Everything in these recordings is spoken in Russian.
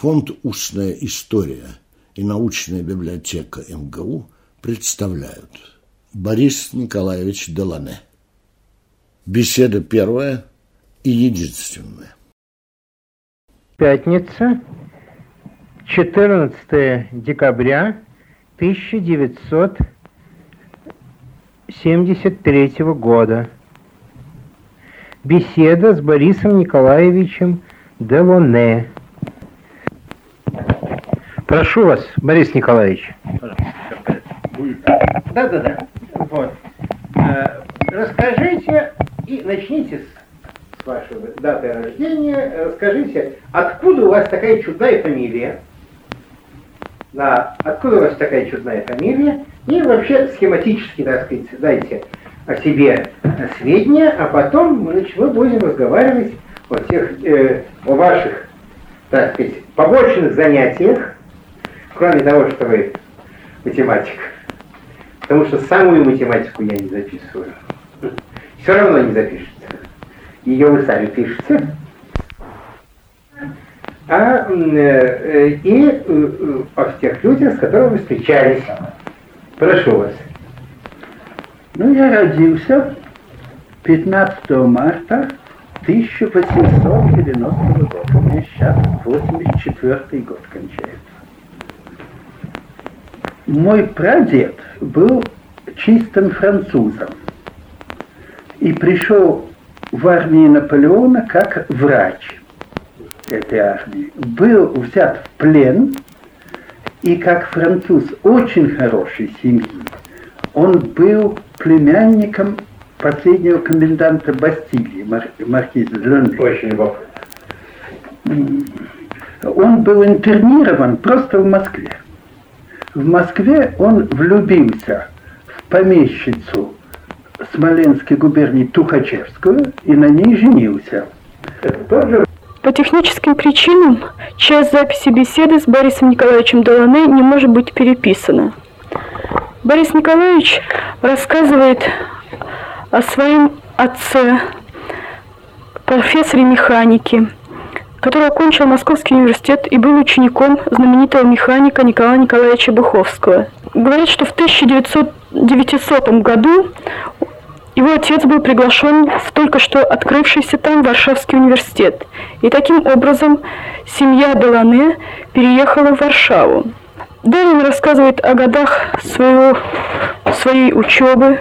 Фонд «Устная история» и научная библиотека МГУ представляют Борис Николаевич Делане. Беседа первая и единственная. Пятница, 14 декабря 1973 года. Беседа с Борисом Николаевичем Делоне. Прошу вас, Борис Николаевич. Да, да, да. Вот. Э, расскажите и начните с, вашего даты рождения. Расскажите, откуда у вас такая чудная фамилия? Да, откуда у вас такая чудная фамилия? И вообще схематически, так сказать, дайте о себе сведения, а потом значит, мы будем разговаривать о тех, э, о ваших, так сказать, побочных занятиях, кроме того, что вы математик. Потому что самую математику я не записываю. Все равно не запишется. Ее вы сами пишете. А э, и э, о тех людях, с которыми вы встречались. Прошу вас. Ну, я родился 15 марта 1890 года. Мне сейчас 84 год кончается. Мой прадед был чистым французом и пришел в армии Наполеона как врач этой армии. Был взят в плен и как француз очень хорошей семьи. Он был племянником последнего коменданта Бастилии, мар- маркиза Ленли. Очень любопытно. Он был интернирован просто в Москве. В Москве он влюбился в помещицу Смоленской губернии Тухачевскую и на ней женился. Тоже По техническим причинам часть записи беседы с Борисом Николаевичем Долане не может быть переписана. Борис Николаевич рассказывает о своем отце, профессоре механики, который окончил Московский университет и был учеником знаменитого механика Николая Николаевича Буховского. Говорит, что в 1900 году его отец был приглашен в только что открывшийся там Варшавский университет. И таким образом семья Делане переехала в Варшаву. Далее он рассказывает о годах своего, своей учебы,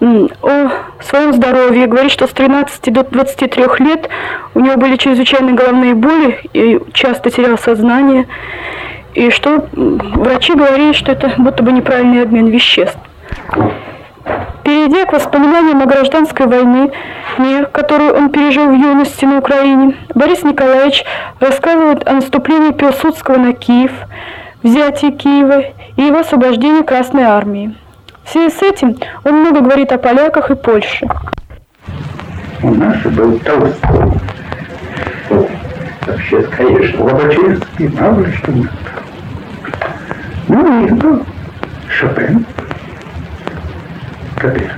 о своем здоровье. Говорит, что с 13 до 23 лет у него были чрезвычайно головные боли и часто терял сознание. И что врачи говорили, что это будто бы неправильный обмен веществ. Перейдя к воспоминаниям о гражданской войне, которую он пережил в юности на Украине, Борис Николаевич рассказывает о наступлении Пилсудского на Киев, взятии Киева и его освобождении Красной Армии. В связи с этим он много говорит о поляках и Польше. У нас был Толстой. Вообще, конечно, Лобачевский, мало что нет. Ну и был Шопен. Коперник.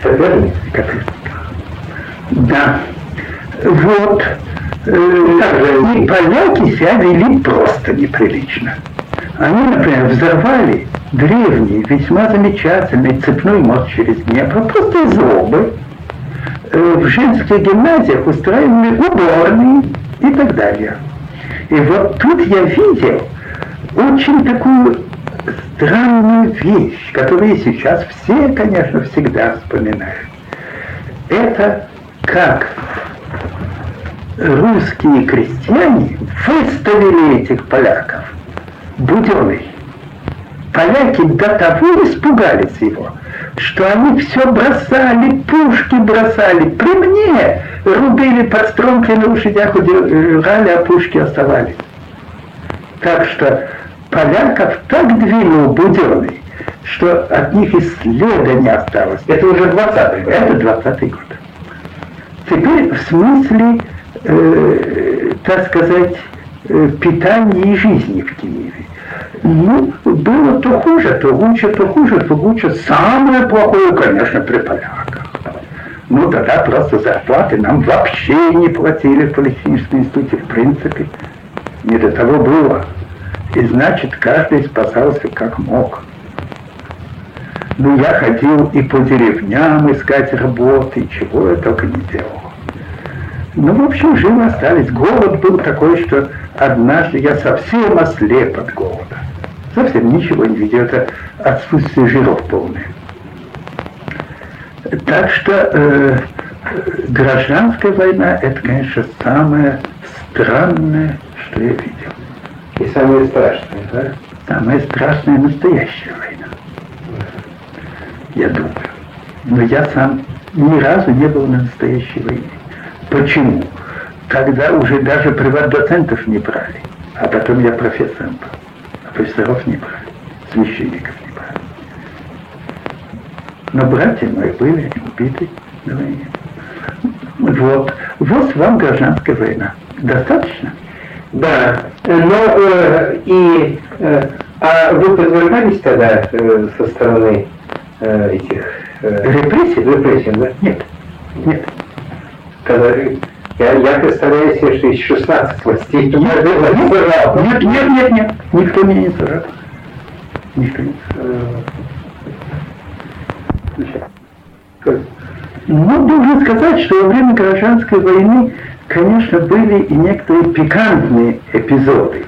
Коперник? Коперник. Да. Вот. Э, и поляки себя вели просто неприлично. Они, например, взорвали древний, весьма замечательный цепной мост через Днепр, просто из злобы. Э, В женских гимназиях устраивали уборные и так далее. И вот тут я видел очень такую странную вещь, которую сейчас все, конечно, всегда вспоминают. Это как русские крестьяне выставили этих поляков Буденный. Поляки до того испугались его, что они все бросали, пушки бросали. При мне рубили подстромки на лошадях, удирали, а пушки оставались. Так что поляков так двинул Буденный, что от них и следа не осталось. Это уже 20-й год. Это 20 год. Теперь в смысле, э, так сказать, э, питания и жизни в Киеве. Ну, было то хуже, то лучше, то хуже, то лучше. Самое плохое, конечно, при поляках. Ну, тогда просто зарплаты нам вообще не платили в Палестинском институте, в принципе. Не до того было. И значит, каждый спасался как мог. Ну, я ходил и по деревням искать работы, чего я только не делал. Ну, в общем, живы остались. Голод был такой, что однажды я совсем ослеп от голода. Совсем ничего не видел. Это отсутствие жиров полное. Так что э, гражданская война – это, конечно, самое странное, что я видел. И самое страшное, да? Самая страшная настоящая война. Я думаю. Но я сам ни разу не был на настоящей войне. Почему? Когда уже даже приват-доцентов не брали, а потом я профессором был, профессоров не брали, священников не брали. Но братья мои были, убиты на войне. Вот, вот вам гражданская война. Достаточно? Да, но э, и э, а вы подвергались тогда э, со стороны э, этих э, репрессий? Репрессий, да? Нет, нет. Когда, я, я представляю себе, что из 16 властей нет, нет, нет, нет, нет, нет, никто меня не сажал. Никто не сажал. Ну, должен сказать, что во время гражданской войны, конечно, были и некоторые пикантные эпизоды.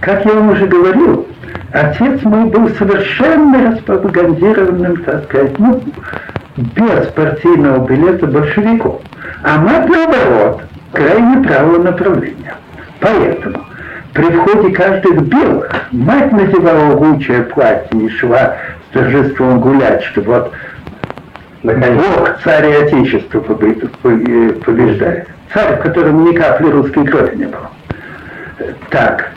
Как я вам уже говорил, отец мой был совершенно распропагандированным, так сказать, ну, без партийного билета большевиков. А мать, наоборот, крайне правого направления. Поэтому при входе каждых белых мать надевала лучшее платье и шла с торжеством гулять, что вот Бог царь и отечество побеждает. Царь, в котором ни капли русской крови не было. Так,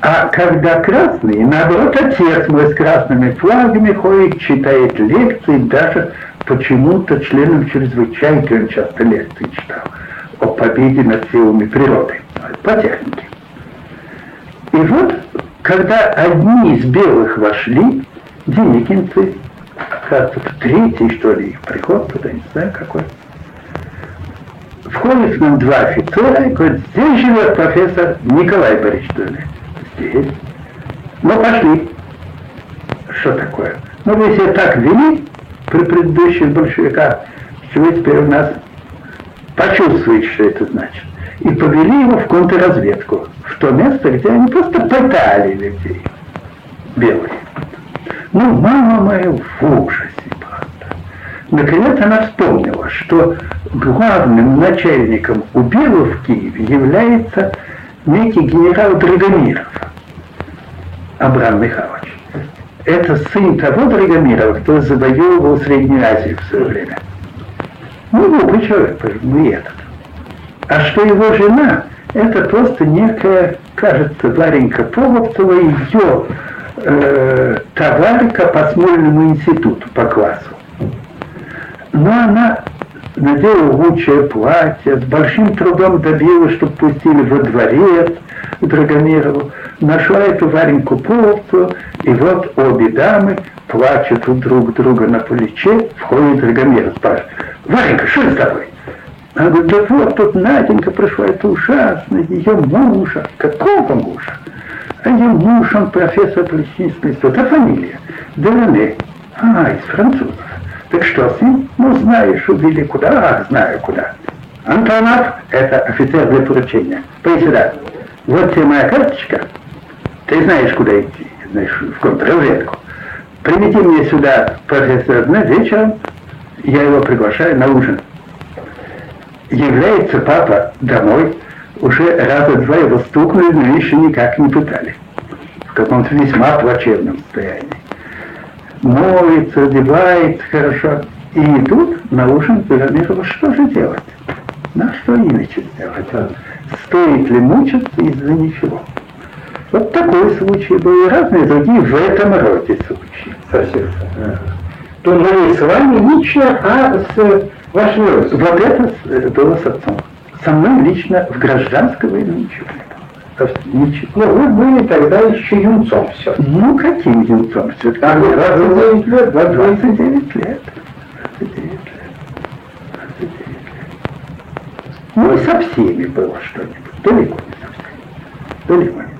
а когда красный, наоборот, отец мой с красными флагами ходит, читает лекции, даже почему-то членам чрезвычайки он часто лекции читал о победе над силами природы, по технике. И вот, когда одни из белых вошли, деникинцы, кажется, третий, что ли, их приход туда, не знаю какой. Входит к нам два офицера и говорит, здесь живет профессор Николай Борисович Дуля. Здесь. Ну, пошли. Что такое? Ну, себя так вели при предыдущих большевиках, вы теперь у нас почувствуете, что это значит. И повели его в контрразведку, в то место, где они просто пытали людей белых. Ну, мама моя в ужасе просто. Наконец она вспомнила, что главным начальником у Белых в Киеве является некий генерал Драгомиров, Абрам Михайлович. Это сын того Драгомирова, кто завоевывал Среднюю Азию в свое время. Ну, глупый человек, не этот. А что его жена, это просто некая, кажется, Варенька Половцева, ее э, товарка по Смольному институту по классу. Но она надела лучшее платье, с большим трудом добилась, чтобы пустили во дворец Драгомирову, нашла эту Вареньку Половцу, и вот обе дамы плачут у друг друга на плече, входит Драгомиров, спрашивает, Варенька, что с тобой? Она говорит, да вот тут Наденька пришла, это ужасно, ее мужа. Какого мужа? А ее муж, он профессор Палестинского института. А фамилия? Делане. А, из французов. Так что с ним? Ну, знаешь, убили куда? Ах, знаю куда. Антонов – это офицер для поручения. Сюда. Вот тебе моя карточка. Ты знаешь, куда идти. Знаешь, в контрразведку. Приведи мне сюда профессора на вечером. Я его приглашаю на ужин. Является папа домой, уже раза два его стукнули, но еще никак не пытали. В каком-то весьма плачевном состоянии. Моется, одевается хорошо. И идут на ужин Пирамидова, что же делать? На что иначе сделать? Стоит ли мучиться из-за ничего? Вот такой случай был, и разные другие в этом роде случаи. Совсем. То не с вами ничего, а с вашим родственником. Вот это было с отцом со мной лично в гражданской войне ничего не было. Ничего. Ну, вы были тогда еще юнцом все. Ну, каким юнцом? Все а 29 лет, 29 лет. 29 лет. 29 лет. Ну, и со всеми было что-нибудь. Далеко не со всеми. до Лимоница.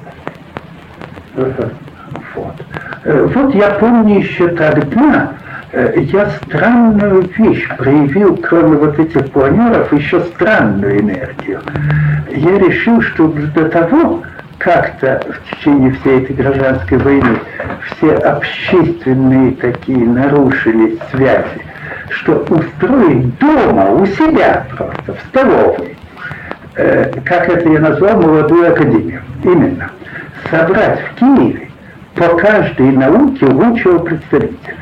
Вот. Э, вот я помню еще тогда, э, я странную вещь проявил, кроме вот этих планеров, еще странную энергию. Я решил, что до того, как-то в течение всей этой гражданской войны все общественные такие нарушили связи, что устроить дома, у себя просто, в столовой, э, как это я назвал, молодую академию. Именно. Собрать в Киеве по каждой науке лучшего представителя.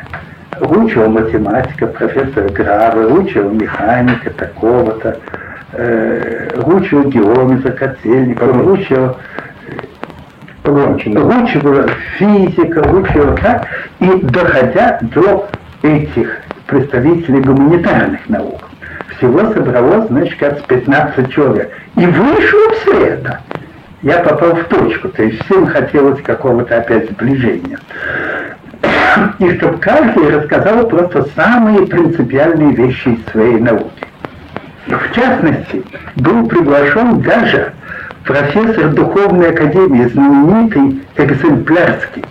Лучшего математика, профессора Грава, лучшего механика такого-то, э, лучшего геометра Котельникова, лучшего Погромче. лучшего физика, лучшего как, и доходя до этих представителей гуманитарных наук. Всего собралось, значит, как 15 человек. И вышло все это. Я попал в точку, то есть всем хотелось какого-то опять сближения. И чтобы каждый рассказал просто самые принципиальные вещи из своей науки. В частности, был приглашен даже профессор Духовной Академии, знаменитый Экземплярский.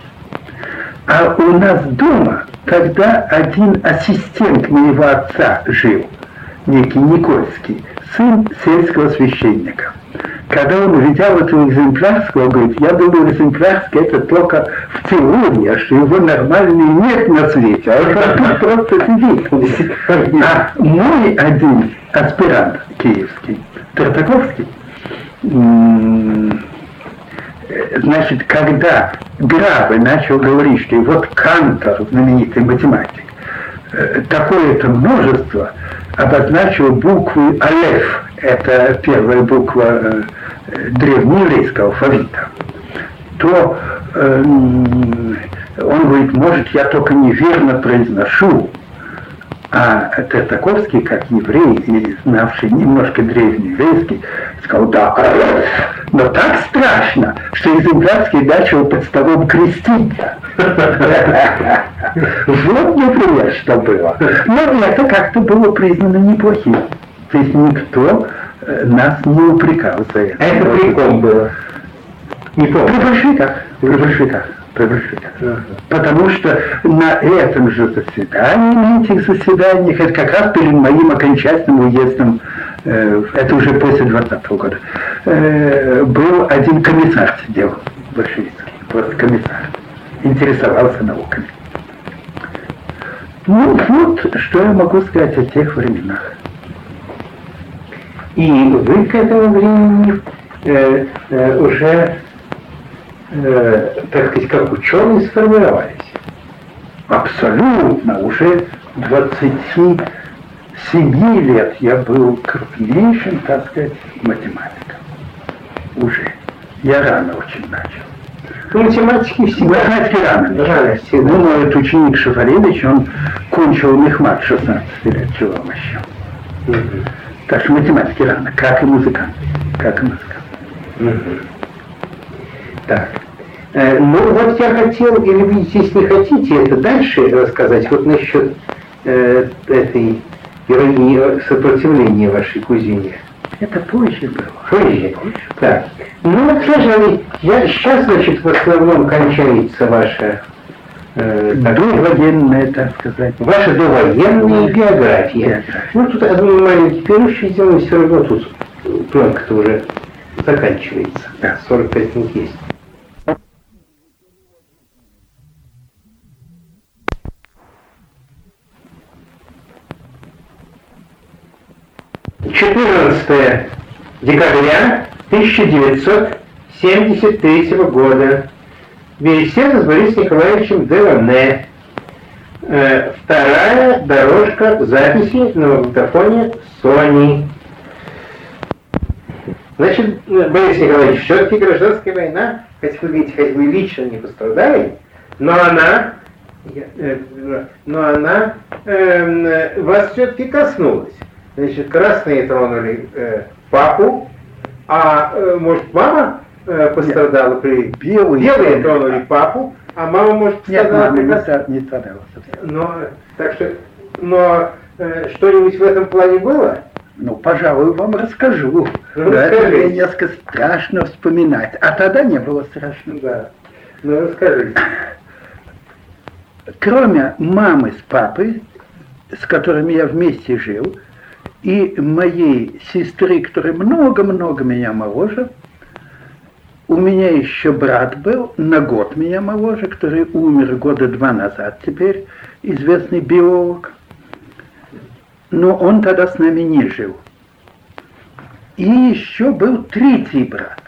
А у нас дома тогда один ассистент моего отца жил, некий Никольский, сын сельского священника. Когда он увидел эту экземплярского, он говорит, я думаю, экземплярский это только в теории, а что его нормальный нет на свете, а он тут просто сидит. А мой один аспирант киевский, Тартаковский, значит, когда Гравы начал говорить, что вот Кантор, знаменитый математик, э, такое-то множество обозначил буквы Алеф, это первая буква э, древнееврейского алфавита, то э, он говорит, может, я только неверно произношу, а Тертаковский, как еврей и знавший немножко древнееврейский, сказал, да, но так страшно, что Изенгарский начал под столом креститься. Вот, например, что было. Но это как-то было признано неплохим. То есть никто нас не упрекал за это. Это прикол было. Не помню. При большевиках. При большевиках. При большевиках. Потому что на этом же заседании, на этих заседаниях, это как раз перед моим окончательным уездом, э, это уже после 20 -го года, э, был один комиссар сидел большевистский, просто комиссар, интересовался науками. Ну вот, что я могу сказать о тех временах. И вы к этому времени э, э, уже, э, так сказать, как ученые сформировались. Абсолютно. Уже 27 лет я был крупнейшим, так сказать, математиком. Уже. Я рано очень начал. Ну, математики всегда. Математики рано начали. Рано всегда. Ну, мой этот ученик Шафаревич, он кончил мехмат 16 лет, чего вам еще. Так что математики рано, как и музыкант. Как и музыкант. Мгм. Так. Э, Ну вот я хотел, или вы здесь не хотите это дальше рассказать, вот насчет э, этой героини э, сопротивления вашей кузине. Это позже было. Позже. Так. Ну вот, пожалуй, я сейчас, значит, в основном кончается ваша э, Довоенная, так сказать. Ваша довоенная биография. Ну, тут один маленький перерывчик сделаем, все равно тут пленка-то уже заканчивается. Да. 45 минут есть. Четырнадцатое декабря 1973 года. Беседа с Борисом Николаевичем Делане. Э, Вторая дорожка записи на магнитофоне Sony. Значит, э, Борис Николаевич, все-таки гражданская война, хоть вы говорите, хоть вы лично не пострадали, но она, э, но она эм, э, вас все-таки коснулась. Значит, красные тронули э, папу, а э, может мама э, пострадала при... Белые Белые тронули папу, а мама может Нет, мама не, та- не страдала совсем. но, так что, но э, что-нибудь в этом плане было? Ну, пожалуй, вам расскажу. Ну, это расскажи. мне несколько страшно вспоминать. А тогда не было страшно. Да. Ну, расскажите. Кроме мамы с папой, с которыми я вместе жил, и моей сестры, которая много-много меня моложе, у меня еще брат был, на год меня моложе, который умер года два назад теперь, известный биолог. Но он тогда с нами не жил. И еще был третий брат,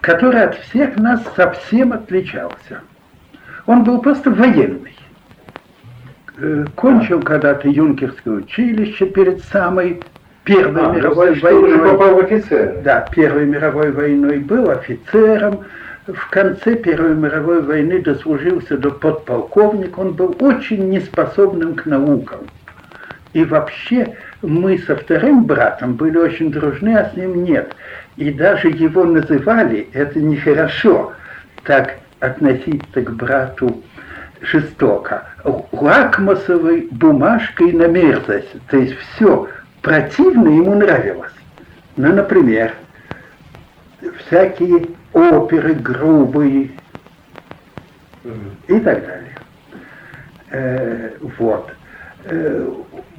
который от всех нас совсем отличался. Он был просто военный. Э, Кончил когда-то юнкерское училище перед самой Первой А, мировой войной. попал в офицер. Да, Первой мировой войной был офицером. В конце Первой мировой войны дослужился до подполковника. Он был очень неспособным к наукам. И вообще мы со вторым братом были очень дружны, а с ним нет. И даже его называли, это нехорошо, так относиться к брату жестоко, лакмусовой бумажкой на мерзость. То есть все противно ему нравилось. Ну, например, всякие оперы грубые и так далее. Э, вот. Э,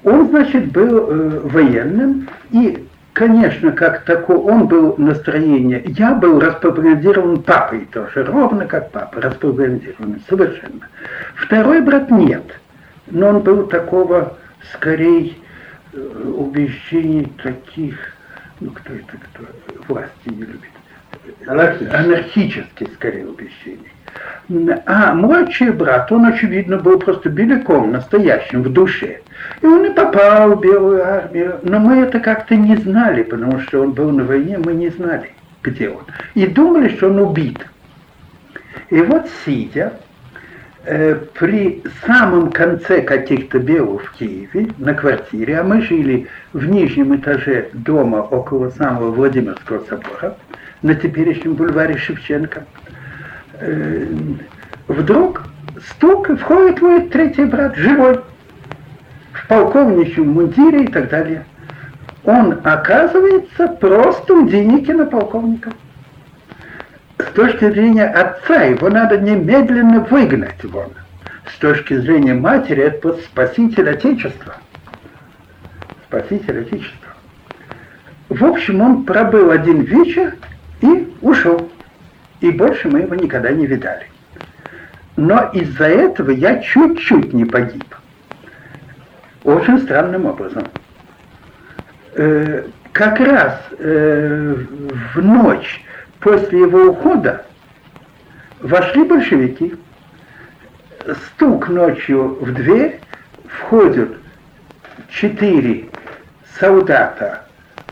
он, значит, был э, военным, и, конечно, как такой, он был настроение. Я был распропагандирован папой тоже, ровно как папа, распропагандирован совершенно. Второй брат нет, но он был такого, скорее, убеждений таких, ну кто это, кто власти не любит, Анархический. анархических, скорее, убеждений. А младший брат, он, очевидно, был просто беляком, настоящим, в душе. И он и попал в Белую армию. Но мы это как-то не знали, потому что он был на войне, мы не знали, где он. И думали, что он убит. И вот сидя э, при самом конце каких-то белых в Киеве, на квартире, а мы жили в нижнем этаже дома около самого Владимирского собора, на теперешнем бульваре Шевченко, э, вдруг стук, и входит мой третий брат, живой, в полковничьем мундире и так далее. Он оказывается просто Деникина полковника. С точки зрения отца его надо немедленно выгнать вон. С точки зрения матери это спаситель Отечества. Спаситель Отечества. В общем, он пробыл один вечер и ушел. И больше мы его никогда не видали. Но из-за этого я чуть-чуть не погиб. Очень странным образом. Э, как раз э, в ночь после его ухода вошли большевики. Стук ночью в дверь, входят четыре солдата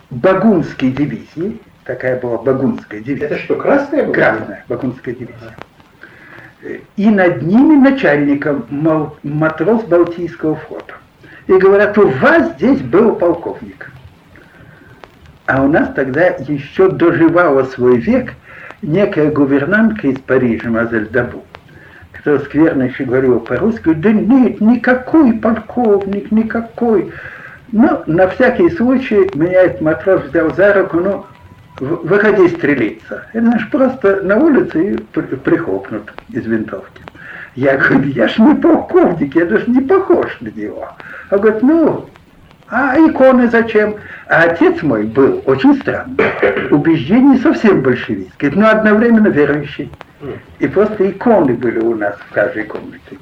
Багунской дивизии, такая была Багунская дивизия. Это что, красная была? Красная Багунская дивизия. И над ними начальником матрос Балтийского флота. И говорят, у вас здесь был полковник. А у нас тогда еще доживала свой век некая гувернантка из Парижа, Мазель Дабу, которая скверно еще говорила по-русски, да нет, никакой полковник, никакой. Ну, на всякий случай меня этот матрос взял за руку, ну, выходи стрелиться. Это знаешь, просто на улице и при- прихлопнут из винтовки. Я говорю, я ж не полковник, я даже не похож на него. Он говорит, ну, а иконы зачем? А отец мой был очень странный. Убеждений совсем большевистский, но одновременно верующий. И просто иконы были у нас в каждой комнате.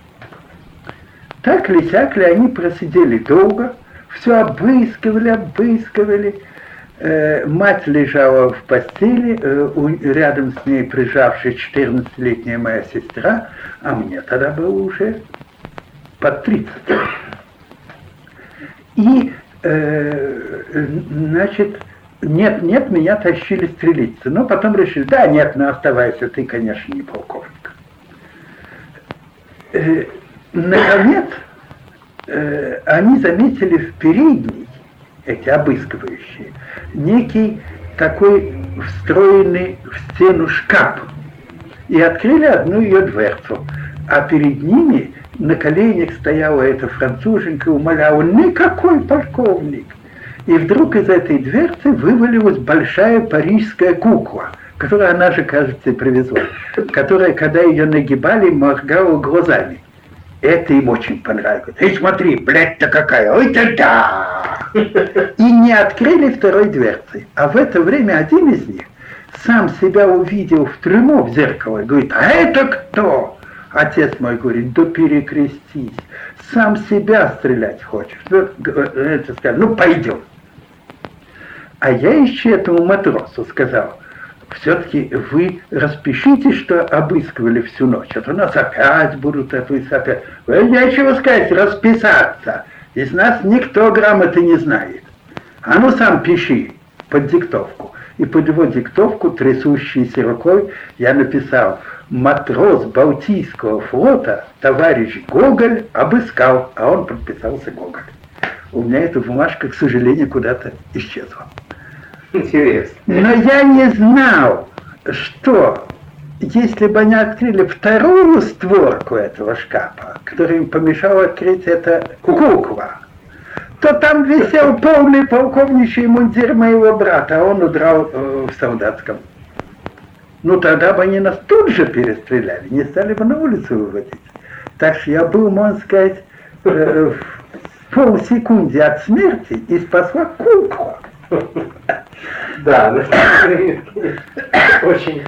Так ли, сяк ли, они просидели долго, все обыскивали, обыскивали. Э, мать лежала в постели, э, рядом с ней прижавшая 14-летняя моя сестра, а мне тогда было уже под 30. И, э, значит, нет, нет, меня тащили стрелиться. Но потом решили, да, нет, ну оставайся, ты, конечно, не полковник. Э, наконец, э, они заметили в передней, эти обыскивающие, некий такой встроенный в стену шкаф. И открыли одну ее дверцу. А перед ними на коленях стояла эта француженка и умоляла, никакой полковник. И вдруг из этой дверцы вывалилась большая парижская кукла, которую она же, кажется, привезла, которая, когда ее нагибали, моргала глазами. Это им очень понравилось. Эй, смотри, блядь-то какая, ой-то да! И не открыли второй дверцы. А в это время один из них сам себя увидел в трюмо в зеркало и говорит, а это кто? Отец мой говорит, да перекрестись, сам себя стрелять хочешь. Ну, это сказал, ну пойдем. А я еще этому матросу сказал, все-таки вы распишите, что обыскивали всю ночь. А то нас опять будут это опять. Вы нечего сказать, расписаться. Из нас никто грамоты не знает. А ну сам пиши под диктовку. И под его диктовку, трясущейся рукой, я написал «Матрос Балтийского флота, товарищ Гоголь, обыскал», а он подписался Гоголь. У меня эта бумажка, к сожалению, куда-то исчезла. Интересно. Но я не знал, что если бы они открыли вторую створку этого шкафа, которая им помешала открыть это кукла, то там висел полный полковничий мундир моего брата, а он удрал э, в солдатском. Ну тогда бы они нас тут же перестреляли, не стали бы на улицу выводить. Так что я был, можно сказать, э, в полсекунды от смерти и спасла куклу. Да, очень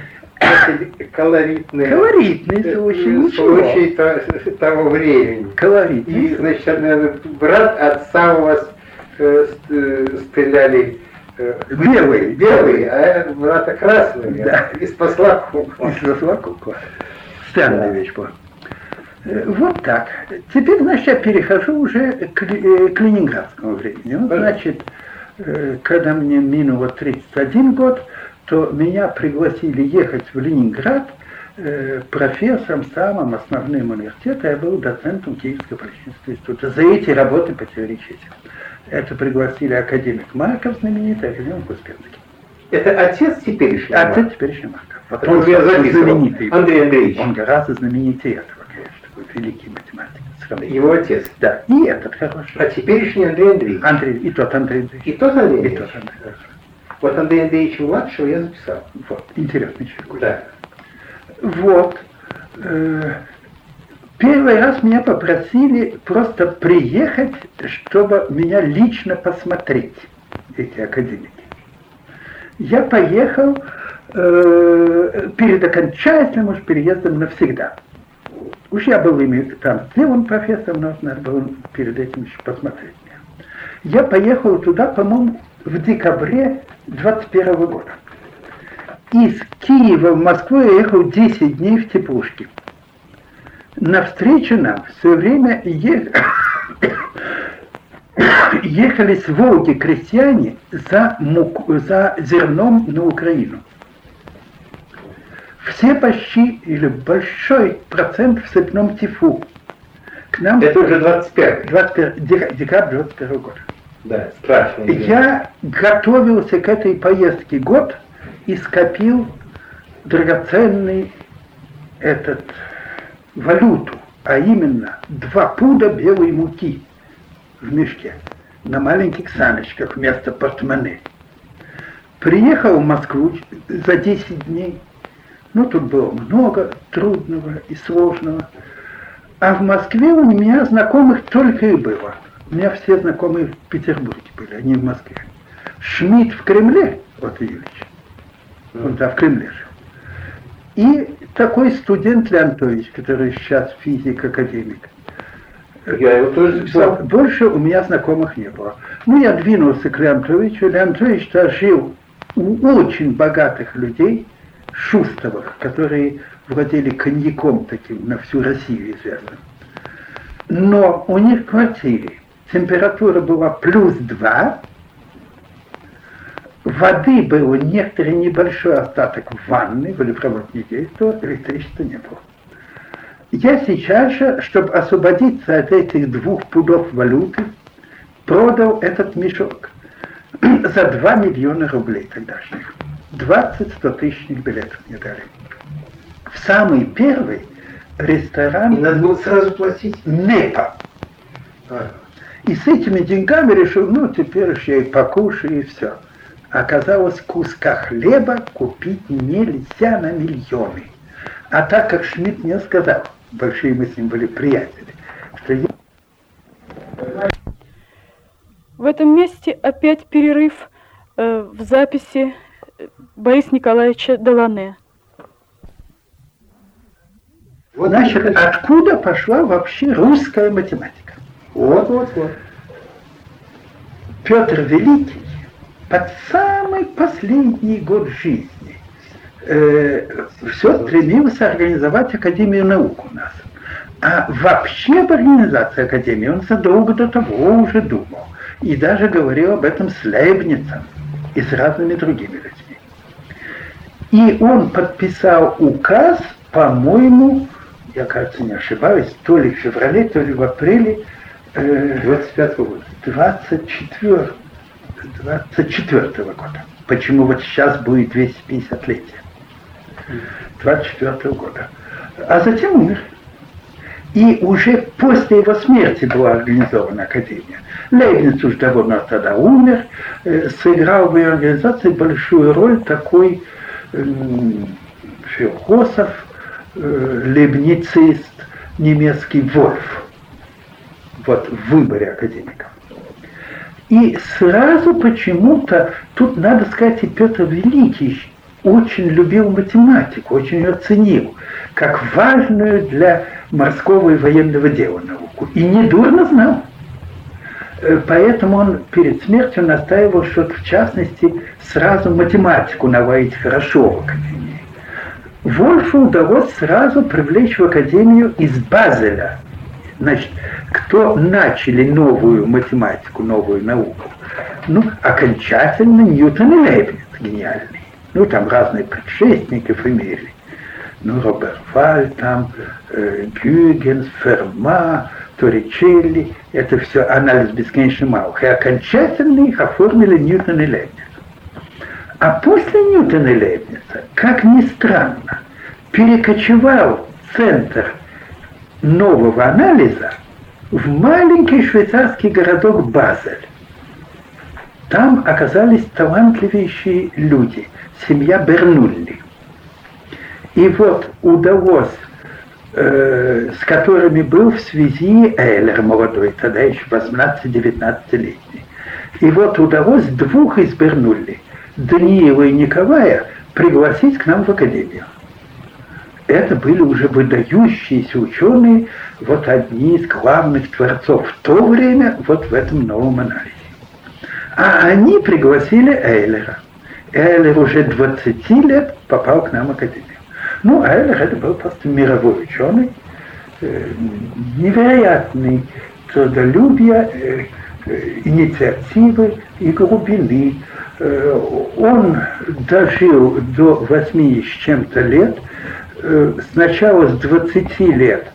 колоритный, колоритный случай, случай того времени. Колоритный. И, значит, брат отца у вас э, э, стреляли э, белый, белый, а брата красный. Да. И спасла куклу. И спасла куклу. Странная да. вещь была. Вот так. Теперь, значит, я перехожу уже к, к ленинградскому времени. Ну, значит, Э, когда мне минуло 31 год, то меня пригласили ехать в Ленинград э, профессором самым основным университета, я был доцентом Киевского политического института за эти работы по теории чисел. Это пригласили академик Марков, знаменитый, академик Успенский. Это отец теперешний Отец теперешний Марков. Потому что я знаменитый. Андрей Андреевич. Он гораздо знаменитее этого, конечно, такой великий математик. Его отец. Да, и этот хороший. А теперешний Андрей Андреевич. Андрей, и тот Андрей Андреевич. И тот Андрей Андреевич. И тот Андрей Андреевич. Вот Андрей Андреевич младшего я записал. Вот, интересный человек. Да. Вот. Э, первый раз меня попросили просто приехать, чтобы меня лично посмотреть, эти академики. Я поехал э, перед окончательным уж переездом навсегда. Уж я был ими там сделан профессором, но надо было перед этим еще посмотреть. Я поехал туда, по-моему, в декабре 21 года. Из Киева в Москву я ехал 10 дней в теплушке. Навстречу нам все время ехали, ехали с Волги крестьяне за, муку, за зерном на Украину все почти, или большой процент в цепном тифу. К нам Это уже 25 21 декабрь 21 года. Да, страшно. Я готовился к этой поездке год и скопил драгоценный этот валюту, а именно два пуда белой муки в мешке на маленьких саночках вместо портмоне. Приехал в Москву за 10 дней, ну, тут было много трудного и сложного. А в Москве у меня знакомых только и было. У меня все знакомые в Петербурге были, они в Москве. Шмидт в Кремле, вот Ильич, он там в Кремле жил. И такой студент Леонтович, который сейчас физик-академик. Я его тоже записал. Больше у меня знакомых не было. Ну, я двинулся к Леонтовичу. Леонтович жил у очень богатых людей, Шустовых, которые владели коньяком таким на всю Россию известным. Но у них в квартире температура была плюс 2, воды было некоторый небольшой остаток в ванной, водопровод не действовал, электричества не было. Я сейчас же, чтобы освободиться от этих двух пудов валюты, продал этот мешок за 2 миллиона рублей тогдашних. 20 100-тысячных билетов мне дали. В самый первый ресторан... И надо было сразу платить? НЕПа. А. И с этими деньгами решил, ну, теперь я и покушаю, и все. Оказалось, куска хлеба купить нельзя на миллионы. А так как Шмидт мне сказал, большие мы с ним были приятели, что я... В этом месте опять перерыв э, в записи Бориса Николаевича Долане. Значит, откуда пошла вообще русская математика? Вот, вот, вот. Петр Великий под самый последний год жизни э, все стремился организовать Академию наук у нас. А вообще об организации Академии он задолго до того уже думал. И даже говорил об этом с Лейбницем и с разными другими людьми. И он подписал указ, по-моему, я, кажется, не ошибаюсь, то ли в феврале, то ли в апреле э, 25 года. 24, 24 года. Почему вот сейчас будет 250 летия. 24 года. А затем умер. И уже после его смерти была организована Академия. Лейбниц уж давно тогда умер, э, сыграл в ее организации большую роль такой э, философ, э, лейбницист, немецкий Вольф. Вот в выборе академиков. И сразу почему-то, тут надо сказать, и Петр Великий очень любил математику, очень ее ценил, как важную для морского и военного дела науку. И недурно знал. Э, поэтому он перед смертью настаивал, что в частности сразу математику наводить хорошо в Академии. Вольфу удалось сразу привлечь в Академию из Базеля. Значит, кто начали новую математику, новую науку? Ну, окончательно Ньютон и Лейбниц гениальный. Ну, там разные предшественников имели. Ну, Роберт Валь, там, э, Гюгенс, Ферма, Торричелли, это все анализ бесконечно малых. И окончательно их оформили Ньютон и Лейбниц. А после Ньютона и Лейбница, как ни странно, перекочевал центр нового анализа в маленький швейцарский городок Базель. Там оказались талантливейшие люди, семья Бернулли. И вот удалось Э, с которыми был в связи Эйлер молодой, тогда еще 18-19-летний. И вот удалось двух из Бернулли, Даниила и Николая, пригласить к нам в академию. Это были уже выдающиеся ученые, вот одни из главных творцов в то время вот в этом новом анализе. А они пригласили Эйлера. Эйлер уже 20 лет попал к нам в академию. Ну, Эйлер это был просто мировой ученый, э, невероятный трудолюбия, э, э, инициативы и глубины. Он дожил до 8 с чем-то лет, сначала с 20 лет,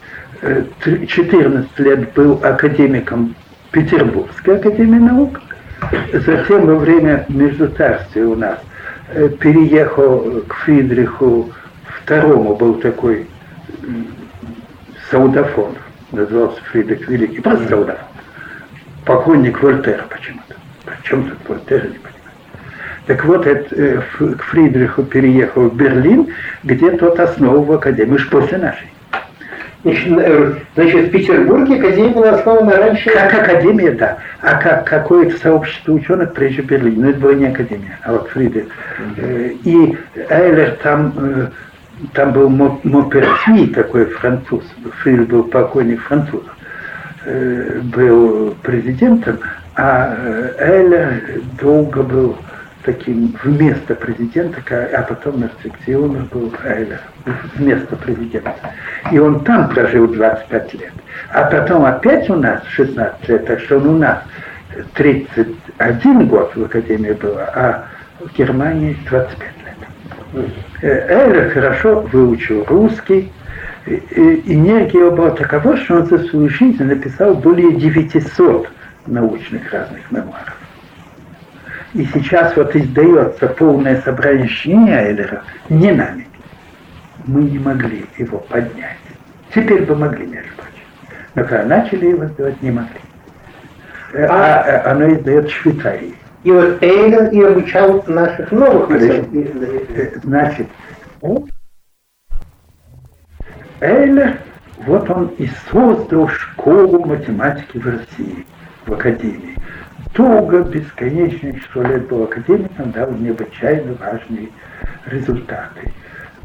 14 лет был академиком Петербургской академии наук, затем во время Междуцарствия у нас переехал к Фридриху второму был такой Саудафон, назывался Фридрих Великий, просто Саудафон. Поклонник Вольтера почему-то. Причем тут Вольтера, не. Так вот, это, э, к Фридриху переехал в Берлин, где тот основывал академию, уж после нашей. Э, значит, в Петербурге академия была основана раньше... Как академия, да. А как какое-то сообщество ученых прежде Берлина. Но это была не академия, а вот Фридрих. Mm-hmm. И Эйлер там там был Моперти, такой француз, Фриль был покойник француз, э, был президентом, а э, Эля долго был таким вместо президента, а потом на секционе был Эля вместо президента. И он там прожил 25 лет. А потом опять у нас 16 лет, так что он у нас 31 год в Академии было, а в Германии 25 лет. Эйлер хорошо выучил русский, энергия была такова, что он за свою жизнь написал более 900 научных разных мемуаров. И сейчас вот издается полное собрание чтения Эйлера не нами. Мы не могли его поднять. Теперь бы могли, между прочим. Но когда начали его сделать, не могли. А, а, она издает в Швейцарии. И вот Эйлер и обучал наших новых Значит, Эйлер, вот он и создал школу математики в России, в Академии. Долго, бесконечное число лет был академиком, дал необычайно важные результаты.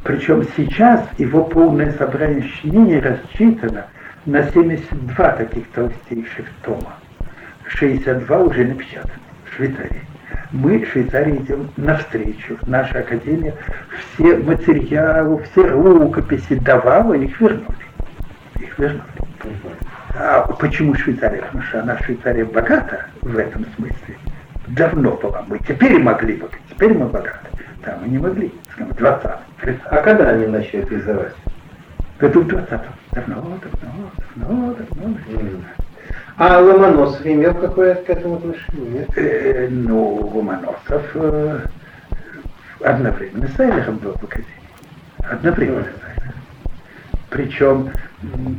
Причем сейчас его полное собрание сочинений рассчитано на 72 таких толстейших тома. 62 уже напечатаны в Швейцарии. Мы, Швейцарии, идем навстречу. Наша академия все материалы, все рукописи давала, их вернули. Их вернули. А почему Швейцария? Потому что она Швейцария богата в этом смысле. Давно была. Мы теперь могли бы, теперь мы богаты. Там мы не могли, скажем, 20 30 А когда они начали это издавать? Году в 20 Давно, давно, давно, давно. Mm. А Ломоносов имел какое-то к этому отношение? Э, ну, Ломоносов э, одновременно с Эйлером был в Академии. Одновременно с Эйлером. Причем,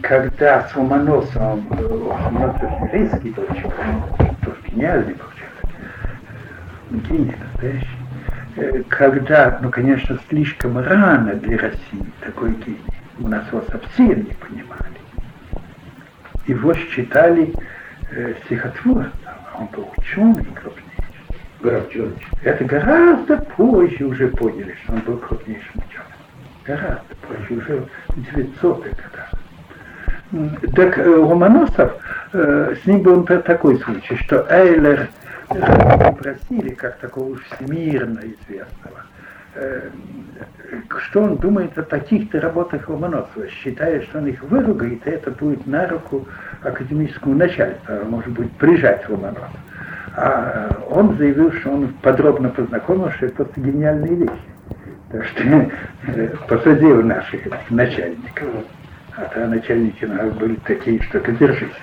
когда с Ломоносовым Ломоносов еврейский был человек, тоже гениальный человек, гений настоящий, э, когда, ну, конечно, слишком рано для России такой гений, у нас его совсем не понимали его считали э, стихотворцем, он был ученый крупнейший. Это гораздо позже уже поняли, что он был крупнейшим ученым. Гораздо позже, уже в 900-х годах. Так Ломоносов, э, с ним был такой случай, что Эйлер попросили, как такого всемирно известного, что он думает о таких-то работах Ломоносова, считая, что он их выругает, и это будет на руку академическому начальству, а может быть, прижать Ломоносова. А он заявил, что он подробно познакомился, что это просто гениальные вещи. Так что посадил наших начальников. А то начальники были такие, что ты держись.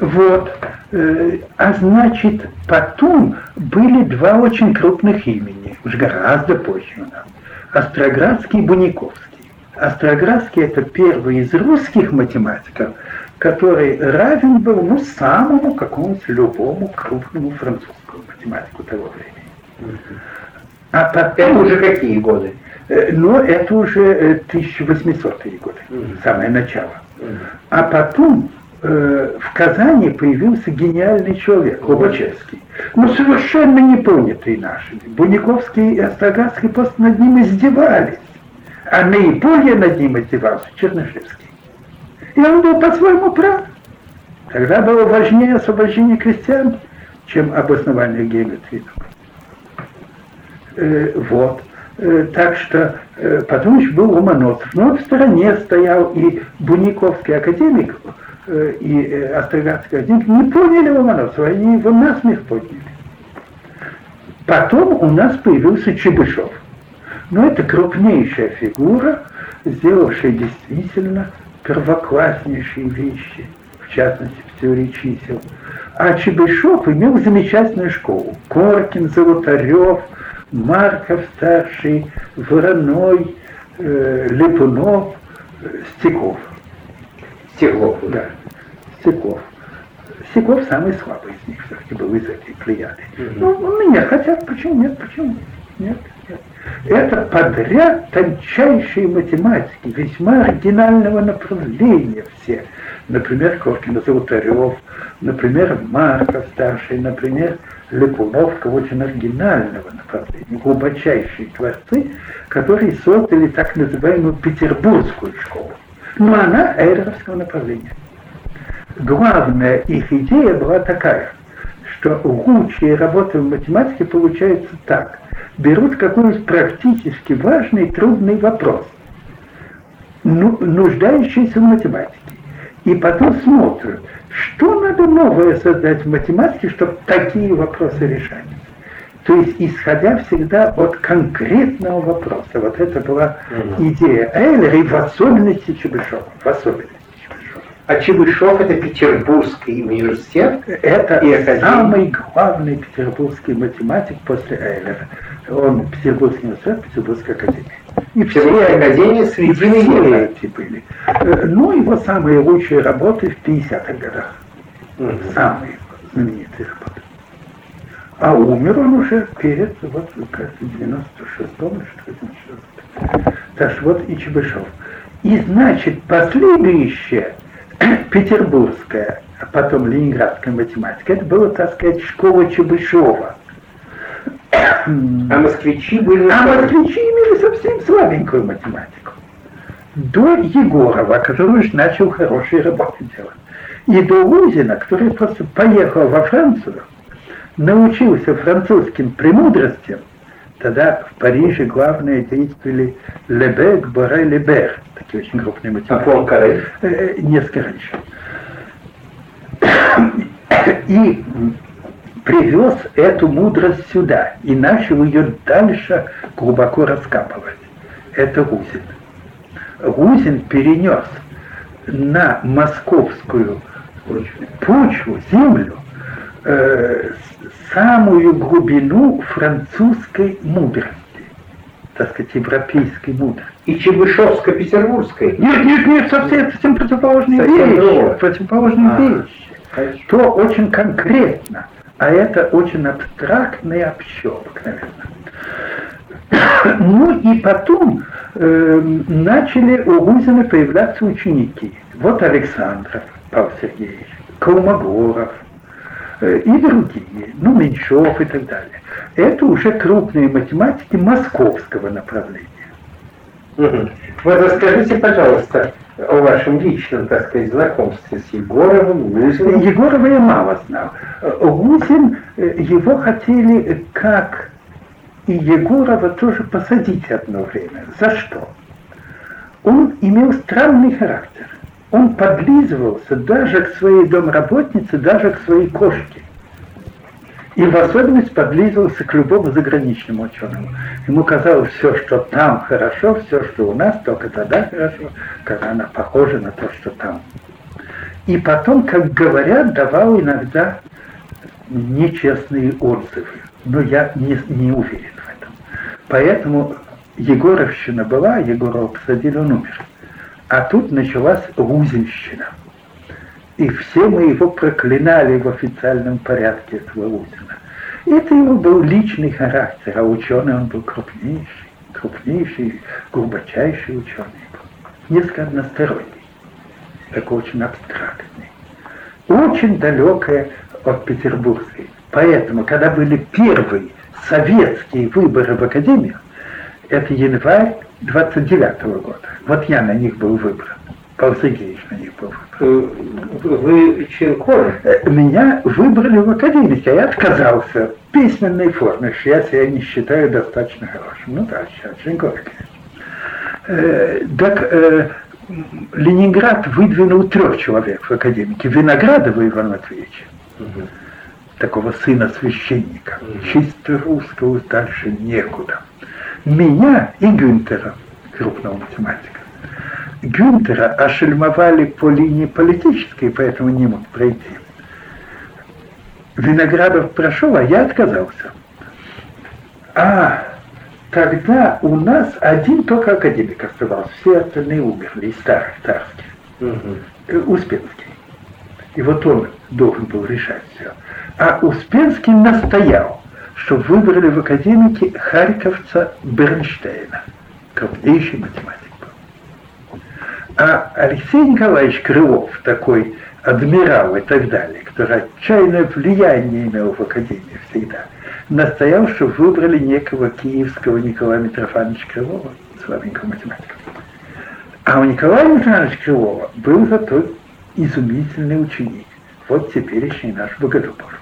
Вот. Э, а значит, потом были два очень крупных имени, уже гораздо позже у нас. Остроградский и Буниковский. Остроградский это первый из русских математиков, который равен был ну, самому какому-то любому крупному французскому математику того времени. А потом... Это уже какие годы? Э, но это уже 1800-е э, годы, самое начало. А потом э, в Казани появился гениальный человек, Лобачевский. Но совершенно не понятый нашими. Буниковский и Остроградский просто над ним издевались. А наиболее над ним издевался Чернышевский. И он был по-своему прав. Тогда было важнее освобождение крестьян, чем обоснование геометрии. Э, вот. Э, так что э, еще был Ломоносов. Но в стороне стоял и Буниковский академик, Э, и Остроградский один не поняли Ломоносова, они его насмех подняли. Потом у нас появился Чебышев. Но это крупнейшая фигура, сделавшая действительно первокласснейшие вещи, в частности, в теории чисел. А Чебышев имел замечательную школу. Коркин, Золотарев, Марков старший, Вороной, э, Липунов, Стеков. Стеклов. Да. Стеков. Стеков самый слабый из них все-таки был из этой плеяды. Mm-hmm. Ну, меня хотят, почему нет, почему нет? Нет, Это подряд тончайшие математики, весьма оригинального направления все. Например, Коркин Золотарев, например, Марков старший, например, Липуновка очень оригинального направления, глубочайшие творцы, которые создали так называемую петербургскую школу. Но она эйреровского направления. Главная их идея была такая, что лучшие работы в математике получаются так. Берут какой-нибудь практически важный, трудный вопрос, ну, нуждающийся в математике, и потом смотрят, что надо новое создать в математике, чтобы такие вопросы решать. То есть исходя всегда от конкретного вопроса. Вот это была идея Эйлера и в особенности Чебышева. В особенности Чебышева. А Чебышев это Петербургский университет? Это и самый главный петербургский математик после Эйлера. Он Петербургский университет, Петербургская академия. И все академии среди эти были. Э, ну, его самые лучшие работы в 50-х годах. Самые знаменитые работы. А умер он уже перед, вот, кажется, 96-м, что ли, Так что вот и Чебышев. И значит, последующее, петербургская, а потом ленинградская математика, это была, так сказать, школа Чебышева. А москвичи были... А москвичи имели совсем слабенькую математику. До Егорова, который уже начал хорошие работы делать. И до Лузина, который просто поехал во Францию, научился французским премудростям, тогда в Париже главные действовали Лебек, Боре, Лебер, такие очень крупные математики. А Пуанкаре? Э, несколько раньше. И привез эту мудрость сюда и начал ее дальше глубоко раскапывать. Это Гузин. Гузин перенес на московскую почву, землю, э, самую глубину французской мудрости, так сказать, европейской мудрости. И Чебышевско-Петербургской? Нет, нет, нет, совсем, совсем противоположные совсем вещи. Другое. Противоположные а, вещи. Хорошо. То очень конкретно, а это очень абстрактный общо обыкновенно. Ну и потом э, начали у Гузина появляться ученики. Вот Александров Павел Сергеевич, Колмогоров, Э, и другие, ну, Меньшов и так далее. Это уже крупные математики московского направления. Угу. Вот расскажите, пожалуйста, о вашем личном, так сказать, знакомстве с Егоровым, Гузиным. Егорова я мало знал. Гузин, э, его хотели, как и Егорова, тоже посадить одно время. За что? Он имел странный характер он подлизывался даже к своей домработнице, даже к своей кошке. И в особенности подлизывался к любому заграничному ученому. Ему казалось, все, что там хорошо, все, что у нас, только тогда хорошо, когда она похожа на то, что там. И потом, как говорят, давал иногда нечестные отзывы. Но я не, не уверен в этом. Поэтому Егоровщина была, Егорова посадили, он умер. А тут началась Лузинщина. И все мы его проклинали в официальном порядке, этого Лузина. Это его был личный характер, а ученый он был крупнейший, крупнейший, глубочайший ученый был. Несколько односторонний, такой очень абстрактный. Очень далекое от петербургской. Поэтому, когда были первые советские выборы в Академию, это январь 29 -го года. Вот я на них был выбран. Был выбран. Э, вы член э, Меня выбрали в академике, а я отказался в письменной форме, что я себя не считаю достаточно хорошим. Ну да, сейчас член конечно. Э, так э, Ленинград выдвинул трех человек в академике. Виноградова Иван Матвеевич, угу. такого сына священника, угу. чисто русского, дальше некуда меня и Гюнтера, крупного математика. Гюнтера ошельмовали по линии политической, поэтому не мог пройти. Виноградов прошел, а я отказался. А тогда у нас один только академик оставался, все остальные умерли из старых царских. Угу. Успенский. И вот он должен был решать все. А Успенский настоял, что выбрали в академике харьковца Бернштейна, крупнейший математик. А Алексей Николаевич Крылов, такой адмирал и так далее, который отчаянное влияние имел в академии всегда, настоял, что выбрали некого киевского Николая Митрофановича Крылова, слабенького математика. А у Николая Митрофановича Крылова был зато изумительный ученик. Вот теперешний наш Богодубов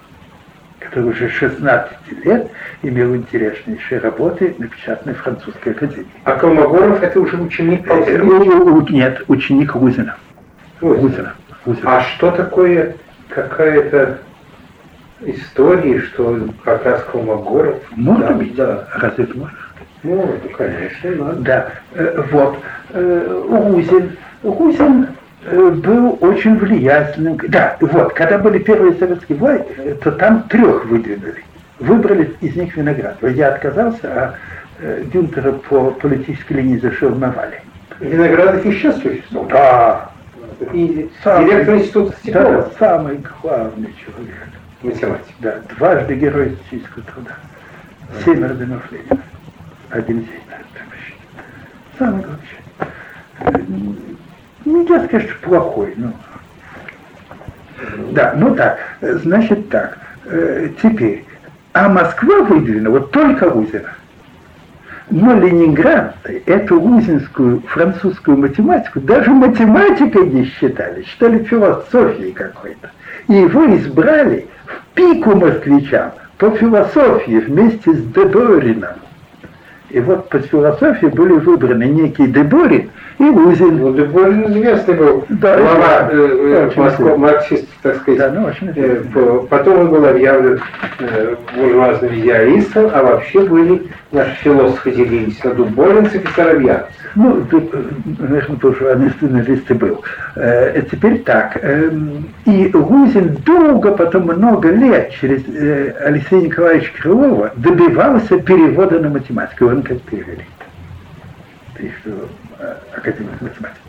который уже 16 лет имел интереснейшие работы, напечатанные в французской академии. А Колмогоров это уже ученик э, Нет, ученик Гузина. Гузина. А что такое какая-то история, что как раз Колмогоров? Может да, быть, да. разве это можно? Ну, конечно, надо. Да, э, вот. Э, Гузин. Гузин был очень влиятельным. Да, вот, когда были первые советские власти, то там трех выдвинули. Выбрали из них виноград. Я отказался, а э, Гюнтера по политической линии зашел на Вале. Виноградов еще существует? Да, И директор института Стеклова. Да, самый главный человек. Математик. Да, дважды герой исторического труда. Семеро домов Ленина. Один день, Самый главный. Нельзя сказать, что плохой, но... Да, ну так, значит так. Э, теперь, а Москва выделена вот только Узина. Но Ленинград эту узинскую французскую математику даже математикой не считали, считали философией какой-то. И его избрали в пику москвичам по философии вместе с Деборином. И вот по философии были выбраны некий Деборин и Лузин. Ну, Деборин известный был, да, глава э, э, Москва, марксист, так сказать. Да, ну, очень э, потом он был объявлен э, буржуазным идеалистом, а вообще были наши философы делились на дуболинцев и соробьянцев. Ну, ты, наверное, буржуазный журналист был. Э, теперь так. Э, и Лузин долго, потом много лет через э, Алексея Николаевича Крылова добивался перевода на математику. Он как перевели. Что, э, академик математики.